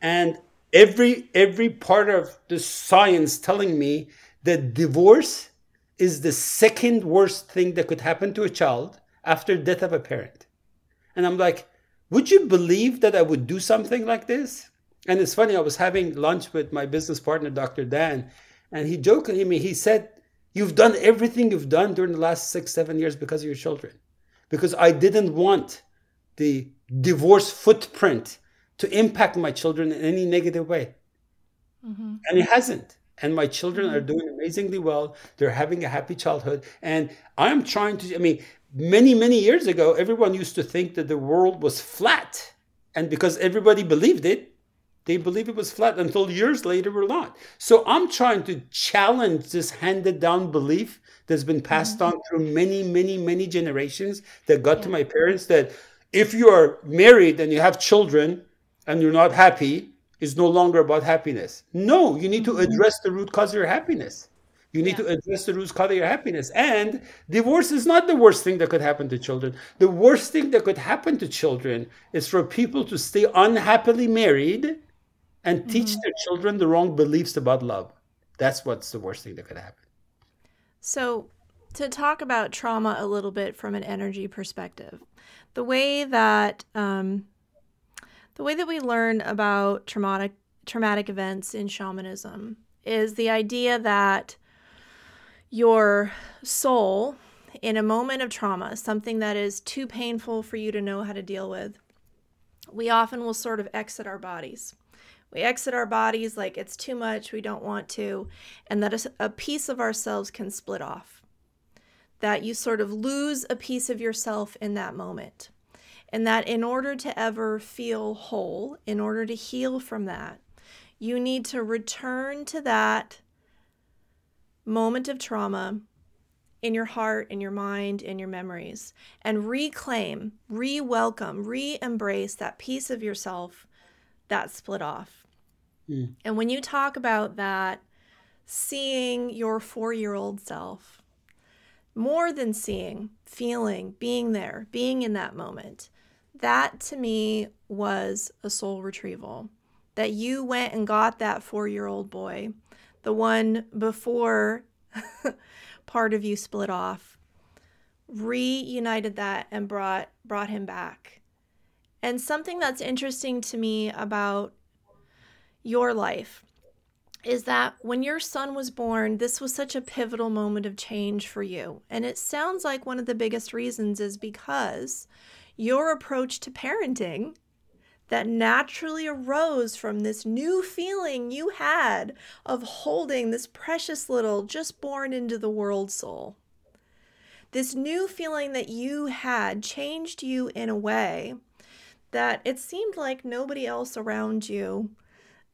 and every every part of the science telling me that divorce is the second worst thing that could happen to a child after death of a parent. And I'm like, would you believe that I would do something like this? And it's funny, I was having lunch with my business partner, Dr. Dan, and he jokingly me, he said, You've done everything you've done during the last six, seven years because of your children. Because I didn't want the divorce footprint to impact my children in any negative way. Mm-hmm. And it hasn't. And my children mm-hmm. are doing amazingly well. They're having a happy childhood. And I'm trying to, I mean, many, many years ago, everyone used to think that the world was flat. And because everybody believed it, they believed it was flat until years later we're not. So I'm trying to challenge this handed down belief that's been passed mm-hmm. on through many, many, many generations that got yeah. to my parents that if you are married and you have children and you're not happy, it's no longer about happiness. No, you need to mm-hmm. address the root cause of your happiness. You need yeah. to address the root cause of your happiness. And divorce is not the worst thing that could happen to children. The worst thing that could happen to children is for people to stay unhappily married and teach mm-hmm. their children the wrong beliefs about love. That's what's the worst thing that could happen. So, to talk about trauma a little bit from an energy perspective, the way that um, the way that we learn about traumatic traumatic events in shamanism is the idea that your soul in a moment of trauma, something that is too painful for you to know how to deal with, we often will sort of exit our bodies. We exit our bodies like it's too much, we don't want to, and that a piece of ourselves can split off. That you sort of lose a piece of yourself in that moment. And that in order to ever feel whole, in order to heal from that, you need to return to that moment of trauma in your heart, in your mind, in your memories, and reclaim, re welcome, re embrace that piece of yourself that split off. Mm. And when you talk about that, seeing your four year old self, more than seeing, feeling, being there, being in that moment, that to me was a soul retrieval. That you went and got that four year old boy the one before part of you split off, reunited that and brought brought him back. And something that's interesting to me about your life is that when your son was born, this was such a pivotal moment of change for you. And it sounds like one of the biggest reasons is because your approach to parenting that naturally arose from this new feeling you had of holding this precious little just born into the world soul. This new feeling that you had changed you in a way that it seemed like nobody else around you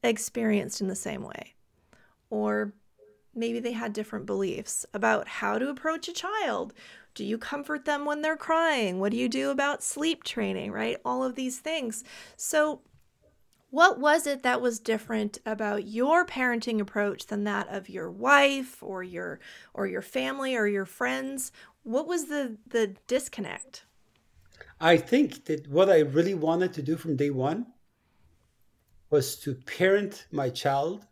experienced in the same way. Or maybe they had different beliefs about how to approach a child do you comfort them when they're crying? What do you do about sleep training, right? All of these things. So, what was it that was different about your parenting approach than that of your wife or your or your family or your friends? What was the the disconnect? I think that what I really wanted to do from day one was to parent my child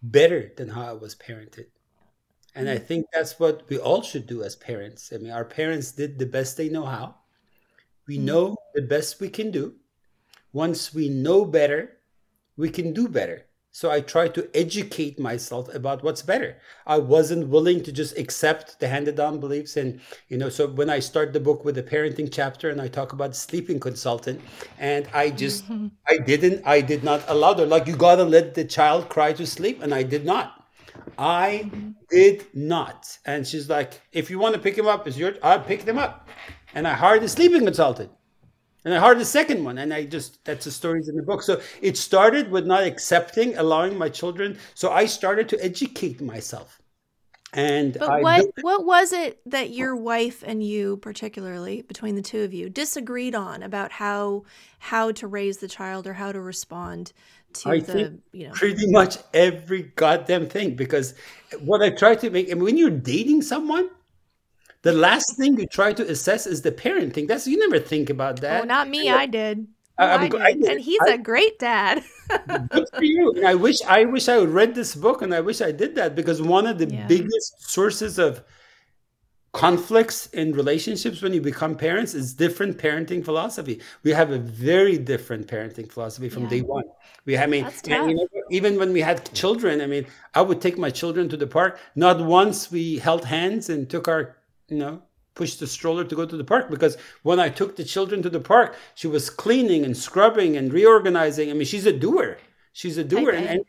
better than how I was parented. And I mm. think that's what we all should do as parents. I mean, our parents did the best they know how. We mm. know the best we can do. Once we know better, we can do better. So I tried to educate myself about what's better. I wasn't willing to just accept the handed down beliefs. And, you know, so when I start the book with the parenting chapter and I talk about sleeping consultant, and I just, mm-hmm. I didn't, I did not allow her, like, you got to let the child cry to sleep. And I did not. I did not. And she's like, if you want to pick him up, it's your, I picked him up. And I hired a sleeping consultant. And I hired a second one, and I just that's the stories in the book. So it started with not accepting, allowing my children. So I started to educate myself. And but I what what was it that your wife and you, particularly between the two of you, disagreed on about how how to raise the child or how to respond to I the you know pretty much every goddamn thing because what I try to make and when you're dating someone, the last thing you try to assess is the parenting. That's you never think about oh, that. Oh, not me. I did. I, I, did. I. And he's I, a great dad. good for you. And I wish I wish I read this book and I wish I did that because one of the yeah. biggest sources of conflicts in relationships when you become parents is different parenting philosophy. We have a very different parenting philosophy from yeah. day one. We, I mean, and, you know, even when we had children, I mean, I would take my children to the park. Not once we held hands and took our you know, push the stroller to go to the park because when I took the children to the park, she was cleaning and scrubbing and reorganizing. I mean, she's a doer. She's a doer, and, and,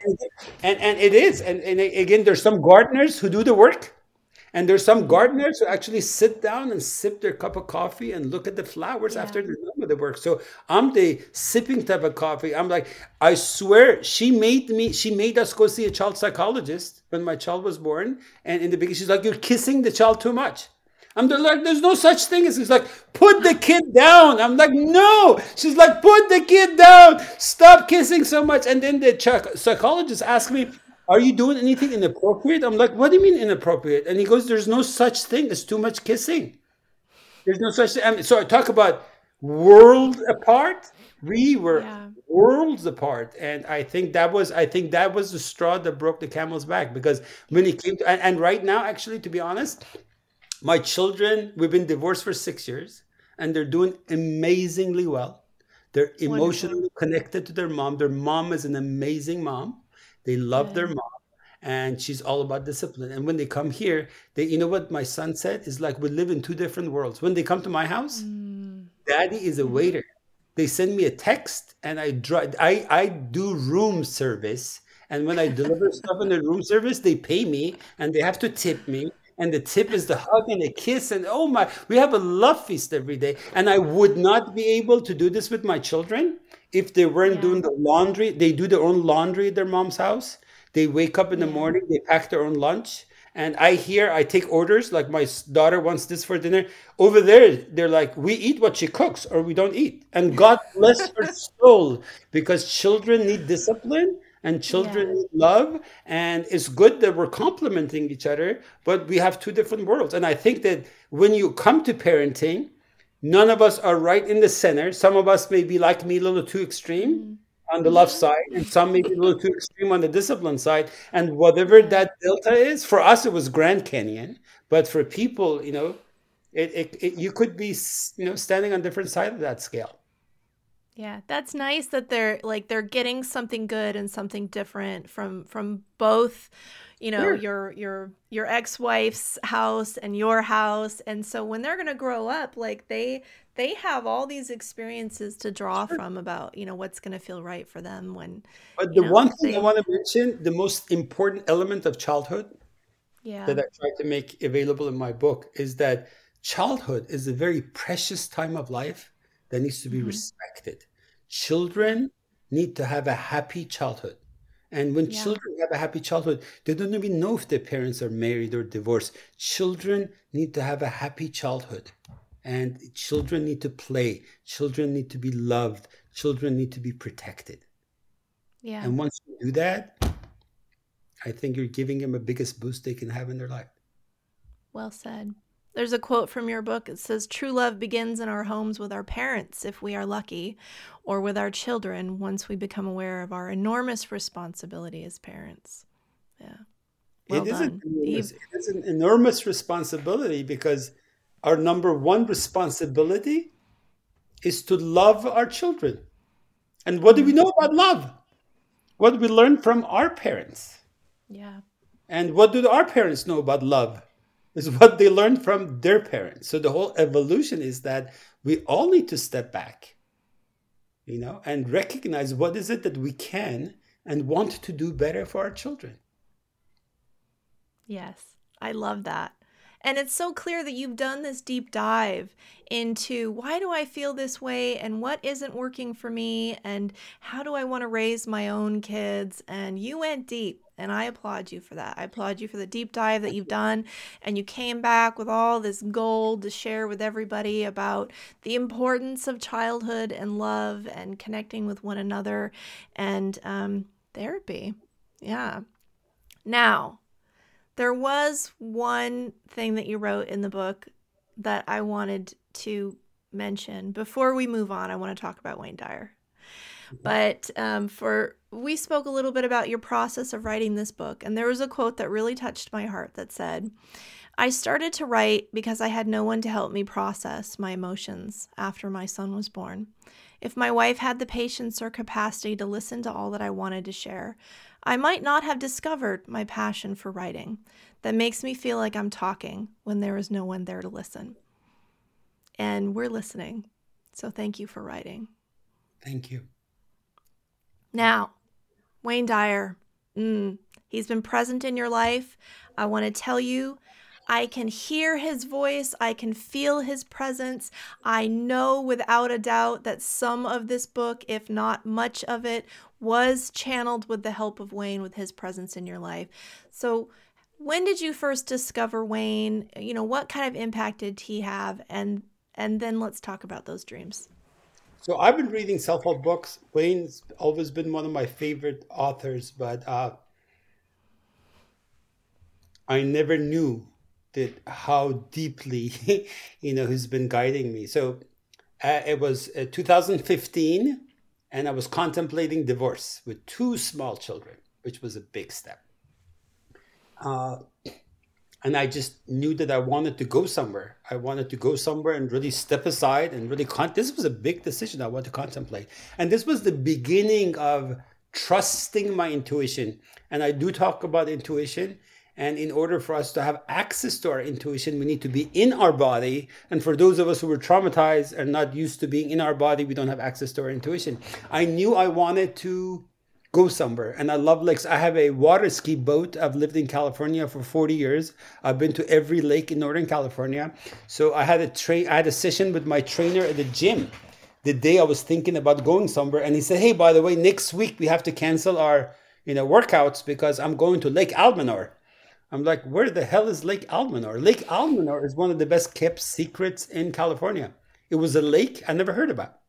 and and it is. And, and again, there's some gardeners who do the work, and there's some gardeners who actually sit down and sip their cup of coffee and look at the flowers yeah. after they're done with the work. So I'm the sipping type of coffee. I'm like, I swear, she made me. She made us go see a child psychologist when my child was born, and in the beginning, she's like, "You're kissing the child too much." I'm like, there's no such thing as. He's like, put the kid down. I'm like, no. She's like, put the kid down. Stop kissing so much. And then the psychologist asked me, are you doing anything inappropriate? I'm like, what do you mean inappropriate? And he goes, there's no such thing as too much kissing. There's no such thing. I mean, so I talk about world apart. We were yeah. worlds apart, and I think that was I think that was the straw that broke the camel's back because when he came to and, and right now, actually, to be honest, my children, we've been divorced for six years, and they're doing amazingly well. They're emotionally Wonderful. connected to their mom. Their mom is an amazing mom. They love yeah. their mom, and she's all about discipline. And when they come here, they, you know what my son said is like we live in two different worlds. When they come to my house, mm. daddy is a waiter. They send me a text, and I drive. I I do room service. And when I deliver stuff in the room service, they pay me and they have to tip me and the tip is the hug and the kiss and oh my we have a love feast every day. And i would not be able to do this with my children if they weren't yeah. doing the laundry. They do their own laundry at their mom's house. They wake up in the morning they pack their own lunch. And i hear i take orders like my daughter wants this for dinner. Over there they're like we eat what she cooks or we don't eat. And god bless her soul because children need discipline and children yeah. love and it's good that we're complementing each other but we have two different worlds. And i think that when you come to parenting none of us are right in the center. Some of us may be like me a little too extreme mm-hmm. on the love side and some may be a little too extreme on the discipline side. And whatever that delta is for us it was grand canyon. But for people you know it, it, it you could be you know standing on different side of that scale yeah, that's nice that they're like they're getting something good and something different from from both, you know, sure. your your your ex-wife's house and your house. And so when they're going to grow up, like they they have all these experiences to draw sure. from about, you know, what's going to feel right for them when But the know, one thing they... I want to mention, the most important element of childhood yeah. that I try to make available in my book is that childhood is a very precious time of life that needs to be mm-hmm. respected. Children need to have a happy childhood. And when Yeah. children have a happy childhood, they don't even know if their parents are married or divorced. Children need to have a happy childhood. And children need to play. Children need to be loved. Children need to be protected. Yeah. And once you do that, I think you're giving them the biggest boost they can have in their life. Well said. There's a quote from your book. It says, True love begins in our homes with our parents, if we are lucky, or with our children once we become aware of our enormous responsibility as parents. Yeah. Well it, is an done. enormous, it is an enormous responsibility because our number one responsibility is to love our children. And what do we know about love? What do we learn from our parents. Yeah. And what do our parents know about love? Is what they learned from their parents. So the whole evolution is that we all need to step back, you know, and recognize what is it that we can and want to do better for our children. Yes, I love that. And it's so clear that you've done this deep dive into why do I feel this way and what isn't working for me and how do I want to raise my own kids. And you went deep, and I applaud you for that. I applaud you for the deep dive that you've done. And you came back with all this gold to share with everybody about the importance of childhood and love and connecting with one another and um, therapy. Yeah. Now, there was one thing that you wrote in the book that I wanted to mention before we move on. I want to talk about Wayne Dyer. But um, for we spoke a little bit about your process of writing this book, and there was a quote that really touched my heart that said, "I started to write because I had no one to help me process my emotions after my son was born. If my wife had the patience or capacity to listen to all that I wanted to share, I might not have discovered my passion for writing that makes me feel like I'm talking when there is no one there to listen. And we're listening. So thank you for writing. Thank you. Now, Wayne Dyer, mm, he's been present in your life. I want to tell you, I can hear his voice. I can feel his presence. I know without a doubt that some of this book, if not much of it, was channeled with the help of Wayne with his presence in your life. So, when did you first discover Wayne? You know, what kind of impact did he have? And and then let's talk about those dreams. So I've been reading self-help books. Wayne's always been one of my favorite authors, but uh, I never knew that how deeply, you know, he's been guiding me. So uh, it was uh, 2015, and I was contemplating divorce with two small children, which was a big step. Uh, and I just knew that I wanted to go somewhere. I wanted to go somewhere and really step aside and really con- this was a big decision I wanted to contemplate. And this was the beginning of trusting my intuition. And I do talk about intuition. And in order for us to have access to our intuition, we need to be in our body. And for those of us who were traumatized and not used to being in our body, we don't have access to our intuition. I knew I wanted to go somewhere. And I love lakes. I have a water ski boat. I've lived in California for 40 years. I've been to every lake in Northern California. So I had a train I had a session with my trainer at the gym the day I was thinking about going somewhere. And he said, Hey, by the way, next week we have to cancel our you know workouts because I'm going to Lake Almanor. I'm like, where the hell is Lake Almanor? Lake Almanor is one of the best kept secrets in California. It was a lake I never heard about.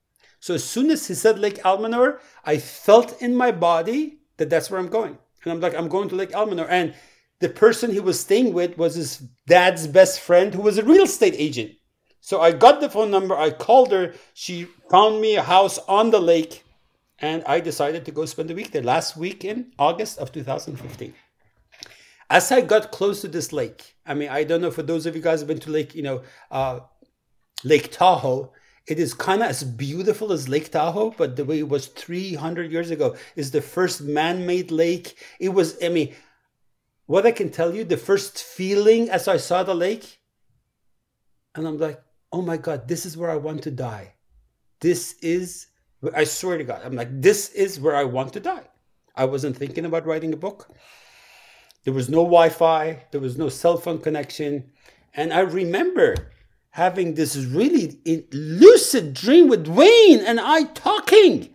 So as soon as he said Lake Almanor, I felt in my body that that's where I'm going. And I'm like, I'm going to Lake Almanor. And the person he was staying with was his dad's best friend who was a real estate agent. So I got the phone number, I called her, she found me a house on the lake, and I decided to go spend the week there last week in August of 2015. As I got close to this lake, I mean, I don't know for those of you guys who have been to Lake, you know, uh, Lake Tahoe, it is kind of as beautiful as Lake Tahoe, but the way it was 300 years ago is the first man-made lake. It was, I mean, what I can tell you, the first feeling as I saw the lake, and I'm like, oh my God, this is where I want to die. This is, I swear to God, I'm like, this is where I want to die. I wasn't thinking about writing a book. There was no Wi Fi, there was no cell phone connection. And I remember having this really lucid dream with Wayne and I talking.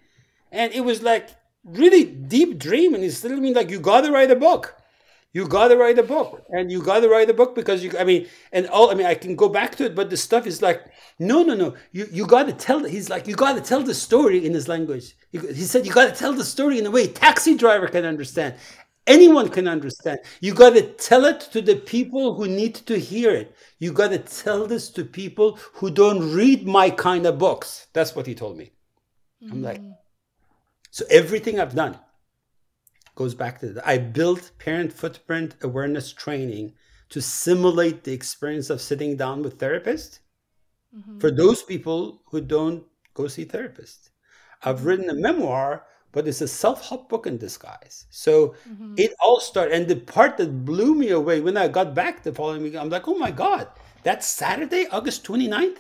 And it was like really deep dream, and he's telling me like, "You got to write a book." You got to write a book, and you got to write a book because you. I mean, and all. I mean, I can go back to it, but the stuff is like, no, no, no. You you got to tell. He's like, you got to tell the story in his language. He, he said, you got to tell the story in a way taxi driver can understand. Anyone can understand. You got to tell it to the people who need to hear it. You got to tell this to people who don't read my kind of books. That's what he told me. Mm-hmm. I'm like, so everything I've done goes back to that. I built parent footprint awareness training to simulate the experience of sitting down with therapists mm-hmm. for those people who don't go see therapists. I've mm-hmm. written a memoir, but it's a self-help book in disguise. So mm-hmm. it all started, and the part that blew me away when I got back the following week, I'm like, oh my God, that Saturday, August 29th,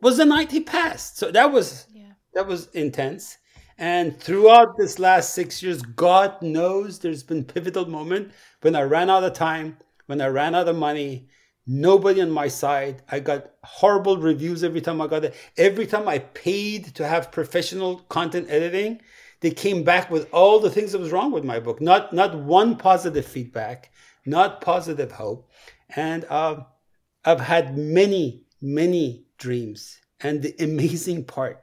was the night he passed. So that was yeah. that was intense. And throughout this last six years, God knows there's been pivotal moment when I ran out of time, when I ran out of money, nobody on my side. I got horrible reviews every time I got it. Every time I paid to have professional content editing, they came back with all the things that was wrong with my book. Not not one positive feedback, not positive hope. And uh, I've had many, many dreams. And the amazing part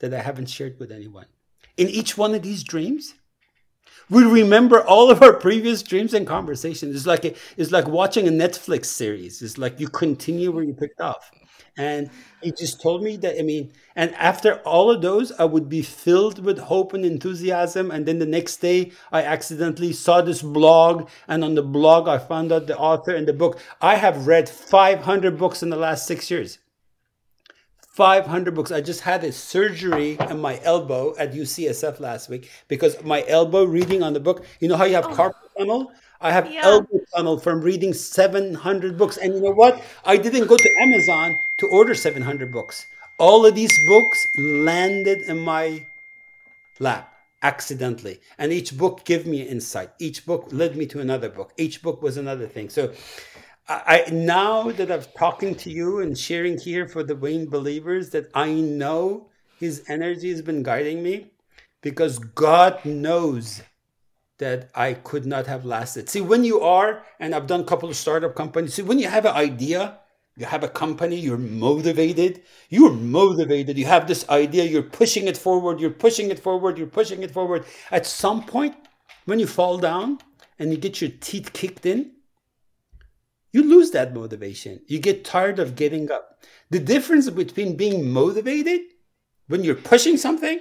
that I haven't shared with anyone in each one of these dreams, we remember all of our previous dreams and conversations. It's like a, it's like watching a Netflix series. It's like you continue where you picked off. And he just told me that I mean, and after all of those, I would be filled with hope and enthusiasm. And then the next day, I accidentally saw this blog, and on the blog, I found out the author and the book. I have read 500 books in the last six years. 500 books. I just had a surgery on my elbow at UCSF last week because my elbow reading on the book. You know how you have oh. carpal tunnel? I have yeah. elbow tunnel from reading 700 books. And you know what? I didn't go to Amazon to order 700 books. All of these books landed in my lap accidentally. And each book gave me insight. Each book led me to another book. Each book was another thing. So I now that I'm talking to you and sharing here for the Wayne believers that I know his energy has been guiding me because God knows that I could not have lasted. See, when you are, and I've done a couple of startup companies, see, when you have an idea, you have a company, you're motivated, you're motivated, you have this idea, you're pushing it forward, you're pushing it forward, you're pushing it forward. At some point, when you fall down and you get your teeth kicked in, you lose that motivation. You get tired of getting up. The difference between being motivated when you're pushing something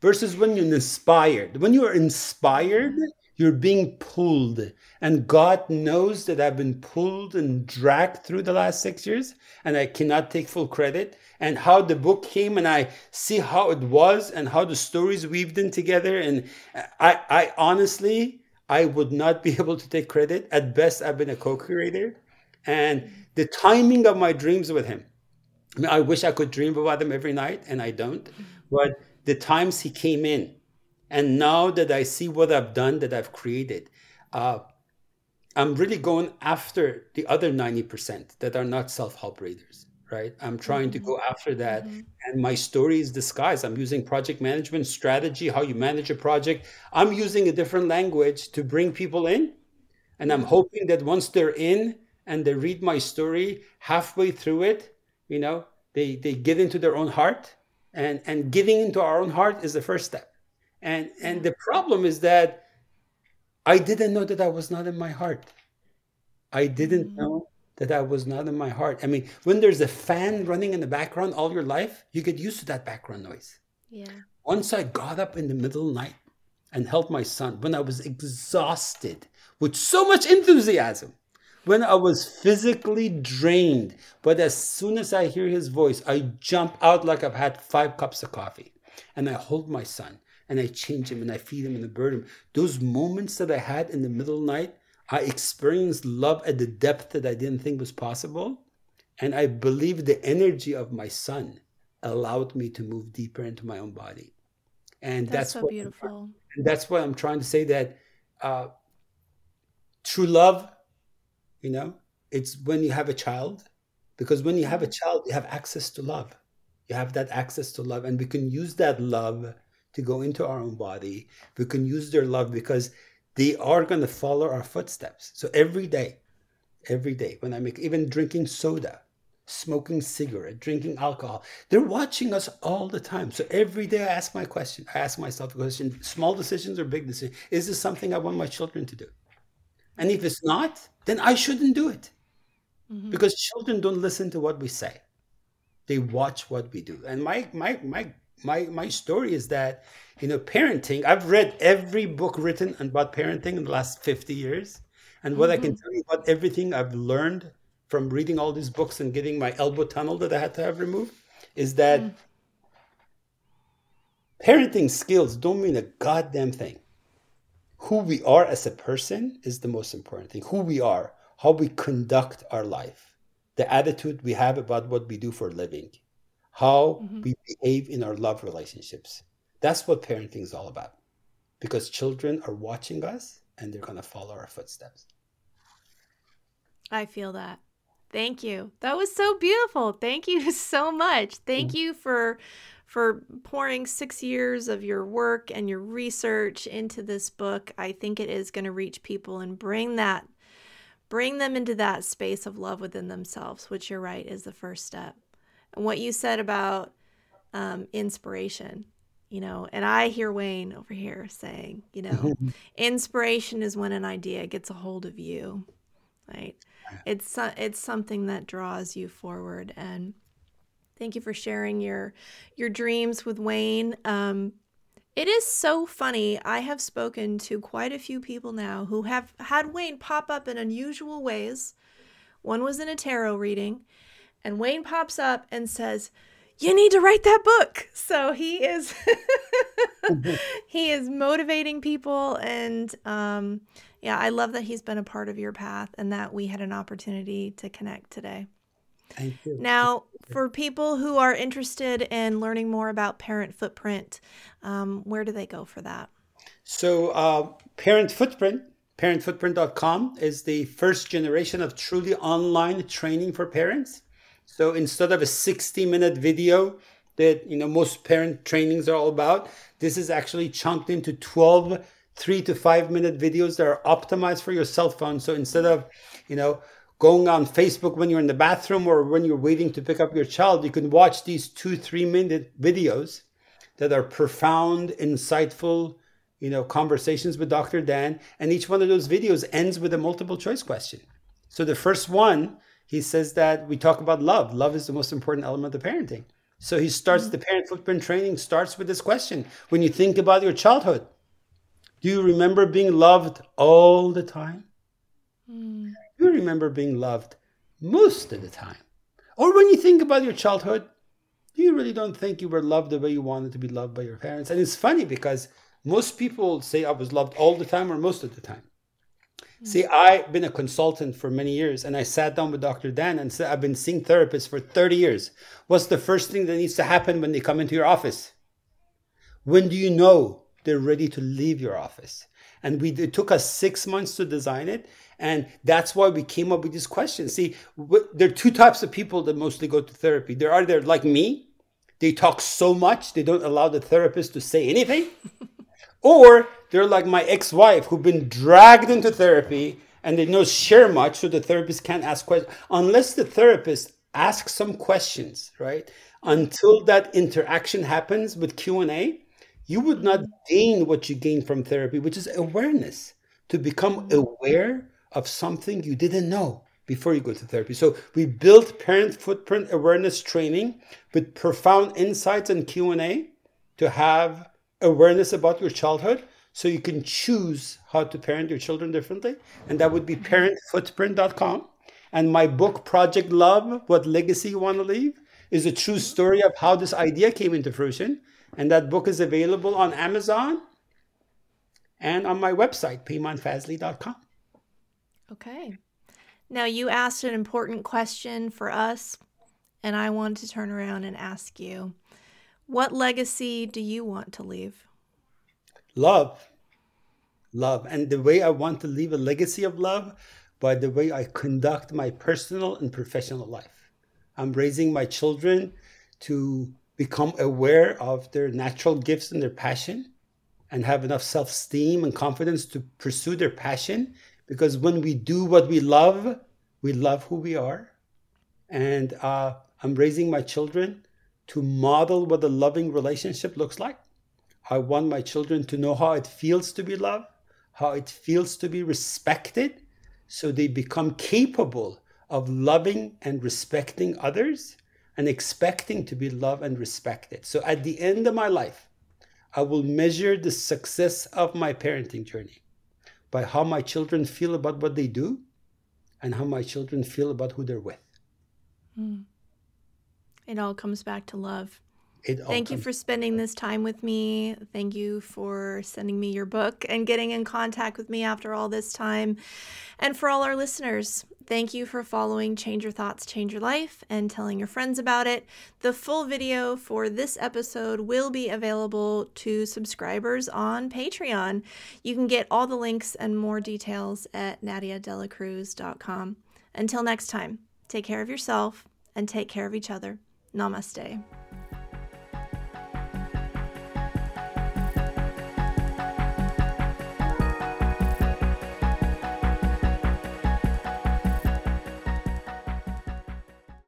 versus when you're inspired. When you're inspired, mm-hmm. you're being pulled. And God knows that I've been pulled and dragged through the last six years, and I cannot take full credit. And how the book came, and I see how it was, and how the stories weaved in together. And I, I honestly, I would not be able to take credit. At best, I've been a co creator and the timing of my dreams with him. I mean, I wish I could dream about him every night, and I don't. Mm-hmm. But the times he came in, and now that I see what I've done, that I've created, uh, I'm really going after the other 90% that are not self help readers, right? I'm trying mm-hmm. to go after that. Mm-hmm. And my story is disguised. I'm using project management strategy, how you manage a project. I'm using a different language to bring people in. And I'm hoping that once they're in, and they read my story halfway through it you know they they get into their own heart and and getting into our own heart is the first step. And and the problem is that i didn't know that i was not in my heart. I didn't mm-hmm. know that i was not in my heart. I mean when there's a fan running in the background all your life you get used to that background noise. Yeah. Once i got up in the middle of the night and helped my son when i was exhausted with so much enthusiasm when I was physically drained. But as soon as I hear his voice, I jump out like I've had five cups of coffee. And I hold my son and I change him and I feed him and I bird him. Those moments that I had in the middle of the night, I experienced love at the depth that I didn't think was possible. And I believe the energy of my son allowed me to move deeper into my own body. And that's, that's so what beautiful. And that's why I'm trying to say that uh, true love you know it's when you have a child because when you have a mm-hmm. child you have access to love you have that access to love and we can use that love to go into our own body. We can use their love because they are going to follow our footsteps. So every day, every day, when I make even drinking soda, smoking cigarette, drinking alcohol, they're watching us all the time. So every day I ask my question, I ask myself a question, small decisions or big decisions, is this something I want my children to do? And if it's not, then I shouldn't do it. Mm-hmm. Because children don't listen to what we say. They watch what we do. And my my my my my story is that you know parenting i've read every book written about parenting in the last 50 years and what mm-hmm. i can mm-hmm. tell you about everything i've learned from reading all these books and getting my elbow tunnel that i had to have removed is that mm-hmm. parenting skills don't mean a goddamn thing who we are as a person is the most important thing who we are how we conduct our life the attitude we have about what we do for a living how mm-hmm. we behave in our love relationships. That's what parenting is all about. Because children are watching us and they're going to follow our footsteps. I feel that. Thank you. That was so beautiful. Thank you so much. Thank mm-hmm. you for for pouring 6 years of your work and your research into this book. I think it is going to reach people and bring that bring them into that space of love within themselves, which you're right is the first step and what you said about um, inspiration you know and i hear wayne over here saying you know inspiration is when an idea gets a hold of you right it's it's something that draws you forward and thank you for sharing your your dreams with wayne um, it is so funny i have spoken to quite a few people now who have had wayne pop up in unusual ways one was in a tarot reading and Wayne pops up and says, "You need to write that book." So he is he is motivating people and um yeah, I love that he's been a part of your path and that we had an opportunity to connect today. Thank you. Now, for people who are interested in learning more about Parent Footprint, um, where do they go for that? So, uh, Parent Footprint, parentfootprint.com is the first generation of truly online training for parents. So instead of a 60 minute video that you know most parent trainings are all about, this is actually chunked into 12 three to five minute videos that are optimized for your cell phone. So instead of you know going on Facebook when you're in the bathroom or when you're waiting to pick up your child, you can watch these two, three minute videos that are profound, insightful, you know, conversations with Dr. Dan. And each one of those videos ends with a multiple choice question. So the first one he says that we talk about love. Love is the most important element of parenting. So he starts mm-hmm. the parent footprint training starts with this question. When you think about your childhood, do you remember being loved all the time? Mm. You remember being loved most of the time. Or when you think about your childhood, you really don't think you were loved the way you wanted to be loved by your parents. And it's funny because most people say I was loved all the time or most of the time. See, mm. I've been a consultant for many years and I sat down with Dr. Dan and said, I've been seeing therapists for 30 years. What's the first thing that needs to happen when they come into your office? When do you know they're ready to leave your office? And we, it took us six months to design it. And that's why we came up with this question. See, there are two types of people that mostly go to therapy. There are there like me, they talk so much, they don't allow the therapist to say anything. Or they're like my ex-wife who've been dragged into therapy and they don't share much, so the therapist can't ask questions unless the therapist asks some questions, right? Until that interaction happens with Q and A, you would not gain what you gain from therapy, which is awareness. To become aware of something you didn't know before you go to therapy. So we built parent footprint awareness training with profound insights and Q&A to have awareness about your childhood so you can choose how to parent your children differently. And that would be parentfootprint.com. And my book, Project Love What Legacy You Want to Leave, is a true story of how this idea came into fruition. And that book is available on Amazon and on my website, paymanfazli.com. Okay. Now, you asked an important question for us, and I want to turn around and ask you what legacy do you want to leave? Love. Love. And the way I want to leave a legacy of love by the way I conduct my personal and professional life. I'm raising my children to become aware of their natural gifts and their passion and have enough self esteem and confidence to pursue their passion. Because when we do what we love, we love who we are. And uh, I'm raising my children to model what a loving relationship looks like. I want my children to know how it feels to be loved, how it feels to be respected, so they become capable of loving and respecting others and expecting to be loved and respected. So at the end of my life, I will measure the success of my parenting journey by how my children feel about what they do and how my children feel about who they're with. Mm. It all comes back to love. Thank you for spending this time with me. Thank you for sending me your book and getting in contact with me after all this time. And for all our listeners, thank you for following Change Your Thoughts, Change Your Life and telling your friends about it. The full video for this episode will be available to subscribers on Patreon. You can get all the links and more details at nadiadelacruz.com. Until next time, take care of yourself and take care of each other. Namaste.